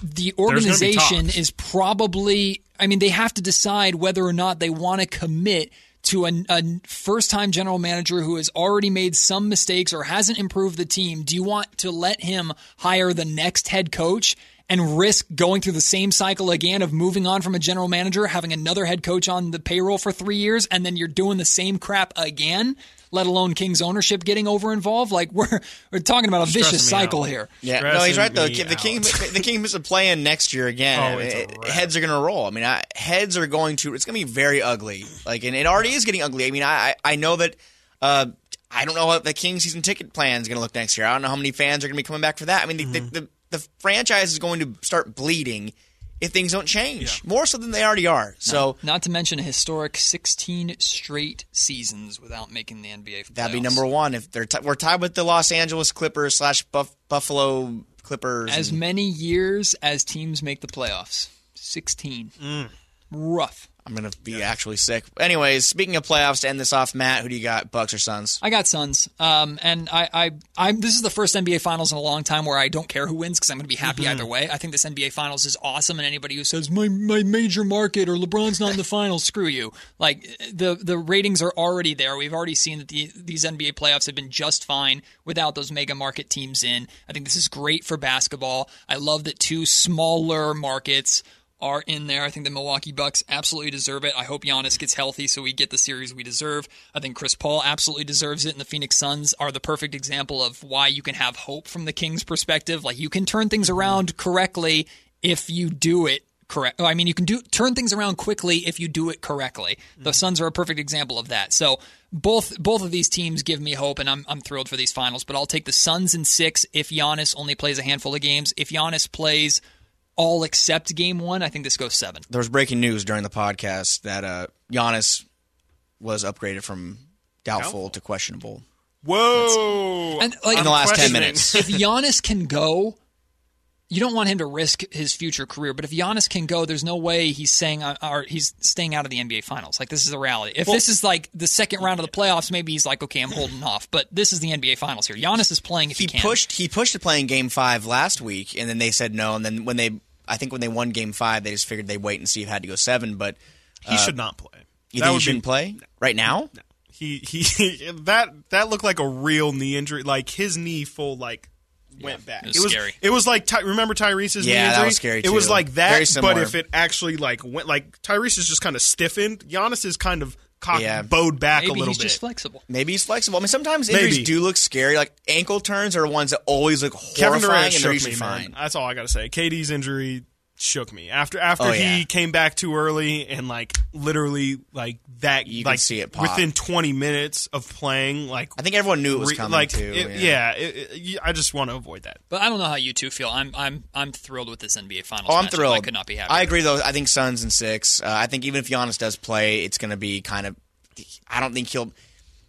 [SPEAKER 2] the organization is probably I mean they have to decide whether or not they want to commit to a, a first time general manager who has already made some mistakes or hasn't improved the team. Do you want to let him hire the next head coach and risk going through the same cycle again of moving on from a general manager, having another head coach on the payroll for three years, and then you're doing the same crap again? Let alone King's ownership getting over involved. Like we're we're talking about a vicious
[SPEAKER 1] Stressing me
[SPEAKER 2] cycle
[SPEAKER 1] out.
[SPEAKER 2] here.
[SPEAKER 3] Yeah, no, he's right though.
[SPEAKER 1] me
[SPEAKER 3] The King, the King is a play in next year again.
[SPEAKER 1] Oh,
[SPEAKER 3] It- heads are going to roll. I mean, I, heads are going to. It's going to be very ugly. Like, and it already is getting ugly. I mean, I I I know that. Uh, I don't know what the King season ticket plan is going to look next year. I don't know how many fans are going to be coming back for that. I mean, the,
[SPEAKER 1] Mm-hmm.
[SPEAKER 3] the, the the franchise is going to start bleeding if things don't change more so than they already are. So
[SPEAKER 2] Not to mention a historic 16 straight seasons without making the NBA. Playoffs.
[SPEAKER 3] That'd be number one. If they're t- we're tied with the Los Angeles Clippers slash Buff- Buffalo Clippers.
[SPEAKER 2] As
[SPEAKER 3] and-
[SPEAKER 2] many years as teams make the playoffs. 16.
[SPEAKER 3] Mm.
[SPEAKER 2] Rough.
[SPEAKER 3] I'm gonna be actually sick. Anyways, speaking of playoffs, to end this off, Matt, who do you got? Bucks or Suns?
[SPEAKER 2] I got Suns, um, and I, I, I'm. This is the first NBA Finals in a long time where I don't care who wins because I'm going to be happy
[SPEAKER 3] Mm-hmm.
[SPEAKER 2] either way. I think this NBA Finals is awesome, and anybody who says my my major market or LeBron's not in the finals, screw you. Like the the ratings are already there. We've already seen that the, these NBA playoffs have been just fine without those mega market teams in. I think this is great for basketball. I love that two smaller markets are in there. I think the Milwaukee Bucks absolutely deserve it. I hope Giannis gets healthy so we get the series we deserve. I think Chris Paul absolutely deserves it, and the Phoenix Suns are the perfect example of why you can have hope from the Kings' perspective. Like you can turn things around correctly if you do it correct. I mean, you can do turn things around quickly if you do it correctly. The mm-hmm. Suns are a perfect example of that. So both both of these teams give me hope, and I'm I'm thrilled for these finals. But I'll take the Suns in six if Giannis only plays a handful of games. If Giannis plays all except game one, I think this goes seven.
[SPEAKER 3] There was breaking news during the podcast that uh, Giannis was upgraded from doubtful,
[SPEAKER 1] Doubtful.
[SPEAKER 3] to questionable
[SPEAKER 1] Whoa!
[SPEAKER 2] And, like-
[SPEAKER 3] in the last ten minutes.
[SPEAKER 2] if Giannis can go, you don't want him to risk his future career. But if Giannis can go, there's no way he's saying uh, or he's staying out of the NBA Finals. Like this is a reality. If this is like the second round of the playoffs, maybe he's like, okay, I'm holding off. But this is the NBA Finals here. Giannis is playing if he,
[SPEAKER 3] he
[SPEAKER 2] can.
[SPEAKER 3] pushed he pushed to play in game five last week and then they said no and then when they I think when they won game five they just figured they'd wait and see if it had to go seven but
[SPEAKER 1] he uh, should not play.
[SPEAKER 3] you
[SPEAKER 1] That
[SPEAKER 3] think he shouldn't play right now
[SPEAKER 1] He he that that looked like a real knee injury. Like his knee full like went back.
[SPEAKER 2] it was scary.
[SPEAKER 1] It was like Ty, remember Tyrese's knee
[SPEAKER 3] Yeah, that
[SPEAKER 1] injury?
[SPEAKER 3] was scary,
[SPEAKER 1] It was like that,
[SPEAKER 3] similar.
[SPEAKER 1] but if it actually like went like Tyrese is just kind of stiffened. Giannis is kind of cocked,
[SPEAKER 3] Yeah.
[SPEAKER 1] bowed back
[SPEAKER 2] Maybe
[SPEAKER 1] a little
[SPEAKER 2] he's
[SPEAKER 1] bit.
[SPEAKER 2] just flexible.
[SPEAKER 3] maybe he's flexible I mean sometimes injuries
[SPEAKER 1] Maybe.
[SPEAKER 3] do look scary like ankle turns are ones that always look
[SPEAKER 1] Kevin
[SPEAKER 3] horrifying
[SPEAKER 1] Durant
[SPEAKER 3] and they're
[SPEAKER 1] shook
[SPEAKER 3] usually
[SPEAKER 1] me,
[SPEAKER 3] fine
[SPEAKER 1] man. That's all I got to say. KD's injury shook me after after
[SPEAKER 3] Oh,
[SPEAKER 1] he came back too early and like literally like that
[SPEAKER 3] You can
[SPEAKER 1] like
[SPEAKER 3] see it pop.
[SPEAKER 1] within 20 minutes of playing like
[SPEAKER 3] I think everyone knew it was
[SPEAKER 1] re-
[SPEAKER 3] coming
[SPEAKER 1] like
[SPEAKER 3] too
[SPEAKER 1] it-
[SPEAKER 3] yeah.
[SPEAKER 1] yeah, it- it- I just want to avoid that.
[SPEAKER 2] But I don't know how you two feel. I'm I'm I'm thrilled with this NBA Finals.
[SPEAKER 3] Oh, I'm
[SPEAKER 2] matchup.
[SPEAKER 3] thrilled.
[SPEAKER 2] I could not be happier.
[SPEAKER 3] I agree, though. I think Suns and six. Uh, I think even if Giannis does play, it's going to be kind of. I don't think he'll.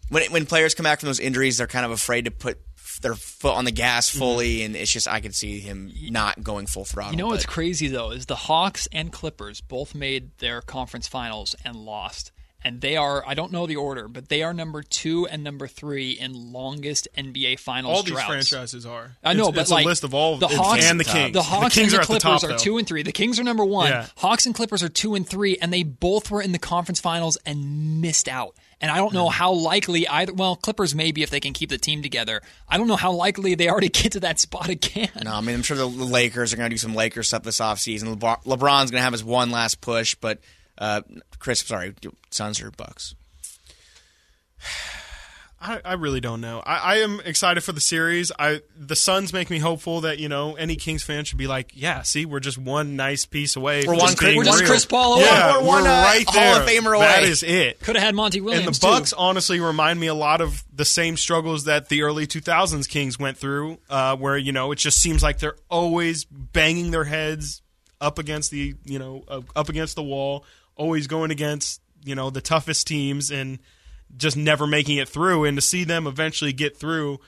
[SPEAKER 3] When when players come back from those injuries, they're kind of afraid to put their foot on the gas mm-hmm. fully, and it's just I could see him not going full throttle.
[SPEAKER 2] You know what's crazy though is the Hawks and Clippers both made their conference finals and lost. And they are I don't know the order, but they are number 2 and number 3 in longest NBA finals
[SPEAKER 1] All these
[SPEAKER 2] droughts.
[SPEAKER 1] franchises are.
[SPEAKER 2] I know,
[SPEAKER 1] it's,
[SPEAKER 2] but
[SPEAKER 1] it's
[SPEAKER 2] like
[SPEAKER 1] a list of all
[SPEAKER 2] the Hawks
[SPEAKER 1] and the Kings.
[SPEAKER 2] The Hawks
[SPEAKER 1] Kings
[SPEAKER 2] and
[SPEAKER 1] are
[SPEAKER 2] the
[SPEAKER 1] at the
[SPEAKER 2] Clippers
[SPEAKER 1] top,
[SPEAKER 2] are two and three. The Kings are number one.
[SPEAKER 1] Yeah.
[SPEAKER 2] Hawks and Clippers are two and three, and they both were in the conference finals and missed out. And I don't know how likely either. Well, Clippers maybe if they can keep the team together. I don't know how likely they already get to that spot again.
[SPEAKER 3] No, I mean I'm sure the Lakers are going to do some Lakers stuff this offseason. LeBron, LeBron's going to have his one last push, but uh, Chris, sorry, Suns or Bucks.
[SPEAKER 1] I, I really don't know. I, I am excited for the series. I the Suns make me hopeful that you know any Kings fan should be like, yeah, see, we're just one nice piece away.
[SPEAKER 3] We're
[SPEAKER 1] from
[SPEAKER 3] one
[SPEAKER 1] just
[SPEAKER 3] Chris-
[SPEAKER 1] being
[SPEAKER 2] we're just
[SPEAKER 1] real.
[SPEAKER 2] Chris Paul away.
[SPEAKER 1] Yeah,
[SPEAKER 3] We're one,
[SPEAKER 1] we're
[SPEAKER 3] uh,
[SPEAKER 1] right
[SPEAKER 3] Hall
[SPEAKER 1] there.
[SPEAKER 3] of Famer
[SPEAKER 1] That
[SPEAKER 3] away.
[SPEAKER 1] is it.
[SPEAKER 2] Could have had Monty Williams
[SPEAKER 1] And the
[SPEAKER 2] too.
[SPEAKER 1] Bucks honestly remind me a lot of the same struggles that the early 2000s Kings went through, uh, where you know it just seems like they're always banging their heads up against the you know uh, up against the wall, always going against you know the toughest teams and just never making it through. And to see them eventually get through,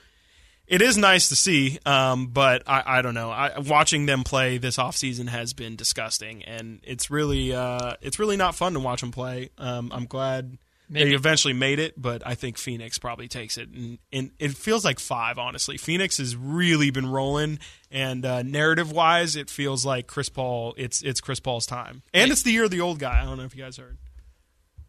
[SPEAKER 1] it is nice to see. Um, but I, I don't know. I, watching them play this offseason has been disgusting, and it's really uh, it's really not fun to watch them play. Um, I'm glad
[SPEAKER 2] Maybe.
[SPEAKER 1] they eventually made it, but I think Phoenix probably takes it, and, and it feels like five. Honestly, Phoenix has really been rolling, and uh, narrative wise, it feels like Chris Paul. It's it's Chris Paul's time, and it's the year of the old guy. I don't know if you guys heard.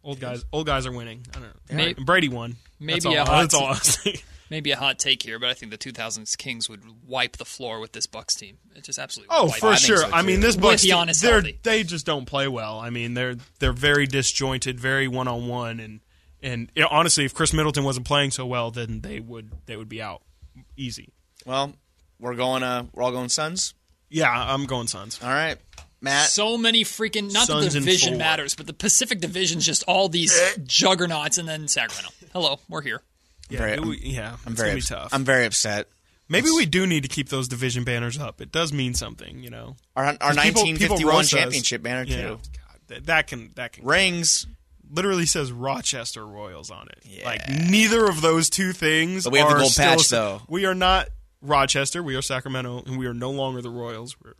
[SPEAKER 1] Old guys, old guys are winning. I don't know.
[SPEAKER 2] May-
[SPEAKER 1] And Brady won.
[SPEAKER 2] maybe
[SPEAKER 1] that's all,
[SPEAKER 2] a hot
[SPEAKER 1] that's all.
[SPEAKER 2] Maybe a hot take here, but I think the 2000s Kings would wipe the floor with this Bucks team. It just absolutely.
[SPEAKER 1] Oh,
[SPEAKER 2] wipe
[SPEAKER 1] for
[SPEAKER 2] it.
[SPEAKER 3] think
[SPEAKER 1] sure.
[SPEAKER 3] so,
[SPEAKER 1] I mean, this Bucks team,
[SPEAKER 2] Giannis
[SPEAKER 1] they're they just don't play well. I mean, they're they're very disjointed, very one on one, and and you know, honestly, if Khris Middleton wasn't playing so well, then they would they would be out easy.
[SPEAKER 3] Well, we're going. Uh, we're all going Suns.
[SPEAKER 1] Yeah, I'm going Suns.
[SPEAKER 3] All right, Matt.
[SPEAKER 2] So many freaking not that the division matters, but the Pacific Division's just all these juggernauts, and then Sacramento. Hello, we're here.
[SPEAKER 1] Yeah,
[SPEAKER 3] very-
[SPEAKER 1] it yeah,
[SPEAKER 3] I'm
[SPEAKER 1] it's
[SPEAKER 3] very.
[SPEAKER 1] gonna be
[SPEAKER 3] ups-
[SPEAKER 1] tough.
[SPEAKER 3] I'm very upset.
[SPEAKER 1] Maybe we do need to keep those division banners up. It does mean something, you know.
[SPEAKER 3] Our, our
[SPEAKER 1] 'Cause people- people
[SPEAKER 3] 1951
[SPEAKER 1] us.
[SPEAKER 3] championship banner
[SPEAKER 1] Yeah,
[SPEAKER 3] too.
[SPEAKER 1] God, that, that can that can
[SPEAKER 3] Rings.
[SPEAKER 1] literally says Rochester Royals on it.
[SPEAKER 3] Yeah.
[SPEAKER 1] Like neither of those two things.
[SPEAKER 3] But we have the
[SPEAKER 1] are
[SPEAKER 3] gold
[SPEAKER 1] still-
[SPEAKER 3] patch, though.
[SPEAKER 1] We are not Rochester. We are Sacramento, and we are no longer the Royals. We're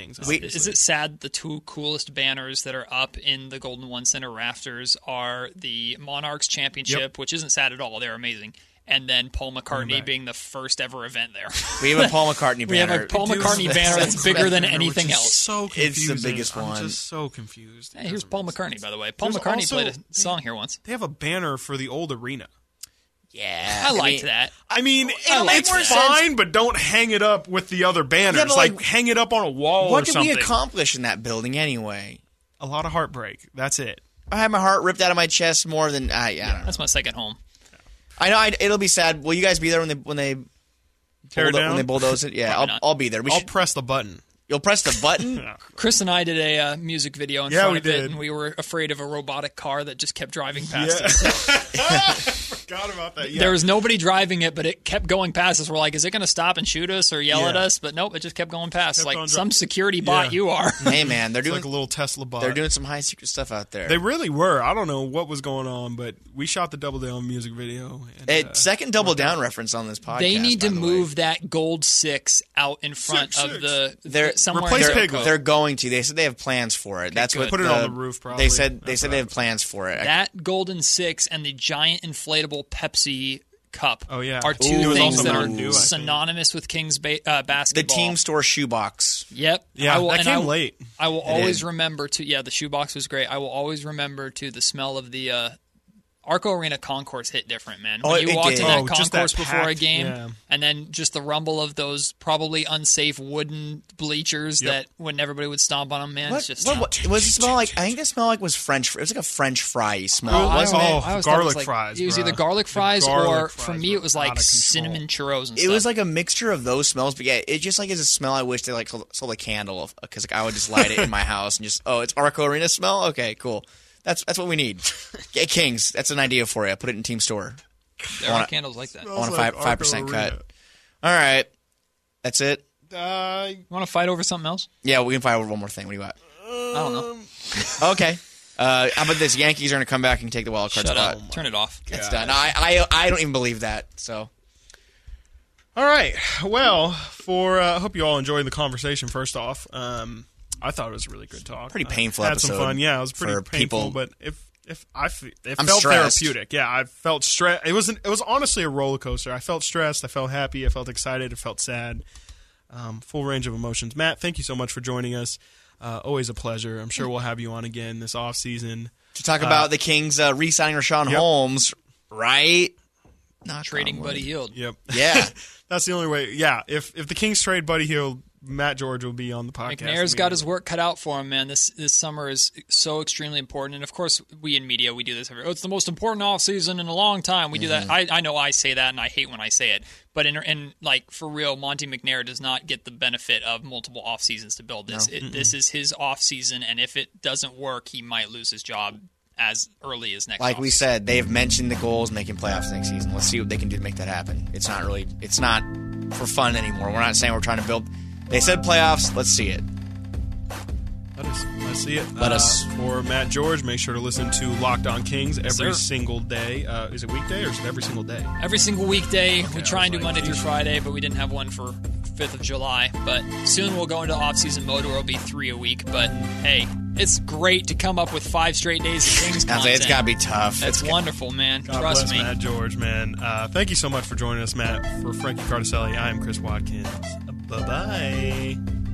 [SPEAKER 1] Kings.
[SPEAKER 3] We-
[SPEAKER 1] obviously.
[SPEAKER 2] Is it sad the two coolest banners that are up in the Golden One Center rafters are the Monarchs Championship,
[SPEAKER 1] Yep.
[SPEAKER 2] which isn't sad at all. They're amazing. And then Paul McCartney being the first ever event there.
[SPEAKER 3] We have a Paul McCartney banner.
[SPEAKER 2] We have a Paul
[SPEAKER 1] Dude,
[SPEAKER 2] McCartney banner that's bigger than
[SPEAKER 1] Banner,
[SPEAKER 2] anything
[SPEAKER 1] which is
[SPEAKER 2] else.
[SPEAKER 1] So
[SPEAKER 3] It's the biggest
[SPEAKER 1] I'm
[SPEAKER 3] one.
[SPEAKER 1] just so confused.
[SPEAKER 2] Hey, here's Paul McCartney,
[SPEAKER 1] sense.
[SPEAKER 2] by the way. Paul
[SPEAKER 1] There's
[SPEAKER 2] McCartney
[SPEAKER 1] also-
[SPEAKER 2] played a song here once.
[SPEAKER 1] They have a banner for the old arena.
[SPEAKER 3] Yeah,
[SPEAKER 2] I liked
[SPEAKER 3] mean,
[SPEAKER 2] that.
[SPEAKER 1] I mean,
[SPEAKER 3] It'll make
[SPEAKER 1] it's
[SPEAKER 3] more
[SPEAKER 1] fine,
[SPEAKER 3] sense.
[SPEAKER 1] but don't hang it up with the other banners.
[SPEAKER 3] Yeah,
[SPEAKER 1] like,
[SPEAKER 3] like,
[SPEAKER 1] hang it up on a wall
[SPEAKER 3] What
[SPEAKER 1] or
[SPEAKER 3] did
[SPEAKER 1] something.
[SPEAKER 3] we accomplish in that building anyway?
[SPEAKER 1] a lot of heartbreak. That's it.
[SPEAKER 3] I had my heart ripped out of my chest more than I. yeah, I don't.
[SPEAKER 2] That's my second home.
[SPEAKER 3] I know I, it'll be sad. Will you guys be there when they when they
[SPEAKER 1] Tear it
[SPEAKER 3] bulldo-
[SPEAKER 1] down?
[SPEAKER 3] when they bulldoze it? Yeah, I'll. I'll be there. We
[SPEAKER 1] I'll
[SPEAKER 3] should,
[SPEAKER 1] press the button.
[SPEAKER 3] You'll press the button.
[SPEAKER 2] Chris and I did a uh, music video in
[SPEAKER 1] Yeah,
[SPEAKER 2] front
[SPEAKER 1] we
[SPEAKER 2] of it, and we were afraid of a robotic car that just kept driving past
[SPEAKER 1] Yeah.
[SPEAKER 2] us.
[SPEAKER 1] Forgot about that. Yeah.
[SPEAKER 2] There was nobody driving it, but it kept going past us. We're like, is it going to stop and shoot us or yell at us? But nope, it just kept going past.
[SPEAKER 1] Kept
[SPEAKER 2] like
[SPEAKER 1] dri-
[SPEAKER 2] some security bot
[SPEAKER 1] Yeah.
[SPEAKER 2] you are.
[SPEAKER 3] hey man, they're
[SPEAKER 1] It's
[SPEAKER 3] doing
[SPEAKER 1] like a little Tesla bot.
[SPEAKER 3] they're doing some high secret stuff out there.
[SPEAKER 1] They really were. I don't know what was going on, but we shot the Double Down music video. And,
[SPEAKER 3] Hey,
[SPEAKER 1] uh,
[SPEAKER 3] second double down reference on this podcast.
[SPEAKER 2] they need to
[SPEAKER 3] by the way.
[SPEAKER 2] move that gold six out in front
[SPEAKER 1] Six,
[SPEAKER 2] of
[SPEAKER 1] six.
[SPEAKER 2] the
[SPEAKER 3] They're
[SPEAKER 2] the- somewhere
[SPEAKER 1] Replace
[SPEAKER 2] in
[SPEAKER 3] they're,
[SPEAKER 1] Piglet.
[SPEAKER 3] they're going to. They said they have plans for it. That's
[SPEAKER 2] good.
[SPEAKER 3] what
[SPEAKER 1] Put it on the roof, probably.
[SPEAKER 3] They said they
[SPEAKER 1] That's
[SPEAKER 3] said they have plans for it.
[SPEAKER 2] That golden six and the giant inflatable Pepsi cup
[SPEAKER 1] Oh, yeah.
[SPEAKER 2] are two
[SPEAKER 3] Ooh,
[SPEAKER 2] things that are
[SPEAKER 3] Mountain Dew, I think.
[SPEAKER 2] synonymous with Kings ba- uh,
[SPEAKER 3] the team store shoebox.
[SPEAKER 2] Yep.
[SPEAKER 1] Yeah,
[SPEAKER 2] I will,
[SPEAKER 1] that
[SPEAKER 2] and
[SPEAKER 1] came
[SPEAKER 2] I, will-
[SPEAKER 1] late.
[SPEAKER 2] I will
[SPEAKER 3] It
[SPEAKER 2] always
[SPEAKER 3] did.
[SPEAKER 2] remember to yeah, the shoebox was great. I will always remember to the smell of the uh, Arco Arena concourse hit different, man.
[SPEAKER 3] Oh,
[SPEAKER 2] When you walked
[SPEAKER 3] did.
[SPEAKER 2] in that
[SPEAKER 1] Oh, just that
[SPEAKER 2] concourse before a game,
[SPEAKER 1] yeah.
[SPEAKER 2] and then just the rumble of those probably unsafe wooden bleachers
[SPEAKER 1] Yep.
[SPEAKER 2] that when everybody would stomp on them, man,
[SPEAKER 3] What,
[SPEAKER 2] it's just
[SPEAKER 3] what, what was it smell like? I think the smell like was French. It was like a French fry smell,
[SPEAKER 2] Oh,
[SPEAKER 3] wasn't
[SPEAKER 2] always-
[SPEAKER 3] it?
[SPEAKER 1] Oh,
[SPEAKER 2] I always thought it
[SPEAKER 1] garlic
[SPEAKER 2] was like-
[SPEAKER 1] fries,
[SPEAKER 2] It was
[SPEAKER 1] bruh.
[SPEAKER 2] either garlic fries
[SPEAKER 1] garlic
[SPEAKER 2] or
[SPEAKER 1] fries
[SPEAKER 2] for me it was like cinnamon churros and
[SPEAKER 3] It
[SPEAKER 2] stuff.
[SPEAKER 3] was like a mixture of those smells, but yeah, it just like is a smell I wish they like sold sold a candle because like I would just light it in my house and just oh it's Arco Arena smell. Okay, cool. That's that's what we need. Get Kings. That's an idea for you. Put it in team store.
[SPEAKER 2] there
[SPEAKER 3] wanna-
[SPEAKER 2] are candles like that. You
[SPEAKER 3] I want a
[SPEAKER 1] like
[SPEAKER 3] five percent
[SPEAKER 1] Arena.
[SPEAKER 3] cut. All right, that's it.
[SPEAKER 1] Uh,
[SPEAKER 2] want to fight over something else?
[SPEAKER 3] Yeah, we can fight over one more thing. What do you got?
[SPEAKER 2] I don't know.
[SPEAKER 3] Okay. Uh, how about this? Yankees are going to come back and take the wild card
[SPEAKER 2] Shut
[SPEAKER 3] spot.
[SPEAKER 2] up. Turn it off.
[SPEAKER 3] It's done. I, I I don't even believe that. So
[SPEAKER 1] all right. Well, for uh, I hope you all enjoyed the conversation. First off, um, I thought it was a really good talk.
[SPEAKER 3] Pretty
[SPEAKER 1] Uh,
[SPEAKER 3] painful
[SPEAKER 1] had some fun. Yeah, it was pretty painful.
[SPEAKER 3] people.
[SPEAKER 1] But if if I it
[SPEAKER 3] I'm
[SPEAKER 1] felt
[SPEAKER 3] stressed.
[SPEAKER 1] therapeutic. Yeah, I felt stress. It was it was honestly a roller coaster. I felt stressed. I felt happy. I felt excited. I felt sad. Um, full range of emotions. Matt, thank you so much for joining us. Uh, always a pleasure. I'm sure we'll have you on again this off season.
[SPEAKER 3] to talk about the Kings uh, re-signing Richaun
[SPEAKER 1] Yep.
[SPEAKER 3] Holmes, right? Not
[SPEAKER 2] Trading Buddy Hield.
[SPEAKER 1] Yep.
[SPEAKER 3] Yeah.
[SPEAKER 1] That's the only way. Yeah, if if the Kings trade Buddy Hield, Matt George will be on the podcast.
[SPEAKER 2] McNair's got his work cut out for him, man. This this summer is so extremely important, and of course, we in media we do this. Every, oh, it's the most important off season in a long time. We do
[SPEAKER 3] Mm-hmm.
[SPEAKER 2] that. I, I know I say that, and I hate when I say it, but in, in like for real, Monte McNair does not get the benefit of multiple off seasons to build this. It, this is his off season, and if it doesn't work, he might lose his job as early as next.
[SPEAKER 3] like we
[SPEAKER 2] offseason.
[SPEAKER 3] said, they've mentioned the goals making playoffs next season. Let's see what they can do to make that happen. It's not really, it's not for fun anymore. We're not saying we're trying to build. They said playoffs. Let's see it.
[SPEAKER 1] Let us let's see it.
[SPEAKER 3] Let
[SPEAKER 1] Uh,
[SPEAKER 3] us-
[SPEAKER 1] for Matt George. Make sure to listen to Locked On Kings every
[SPEAKER 2] sir.
[SPEAKER 1] single day. Uh, is it weekday or is it every single day?
[SPEAKER 2] Every single weekday, we try and do
[SPEAKER 1] I was
[SPEAKER 2] Monday
[SPEAKER 1] like,
[SPEAKER 2] through Friday, but we didn't have one for 5th of July. But soon we'll go into off-season mode where it'll be three a week. But hey, it's great to come up with five straight days of Kings content.
[SPEAKER 3] it's got to be tough.
[SPEAKER 2] That's
[SPEAKER 3] It's-
[SPEAKER 2] wonderful, man.
[SPEAKER 1] God
[SPEAKER 2] Trust
[SPEAKER 1] bless
[SPEAKER 2] me.
[SPEAKER 1] Matt George, man. Uh, thank you so much for joining us, Matt. For Frankie Cardicelli, I am Chris Watkins. Bye bye.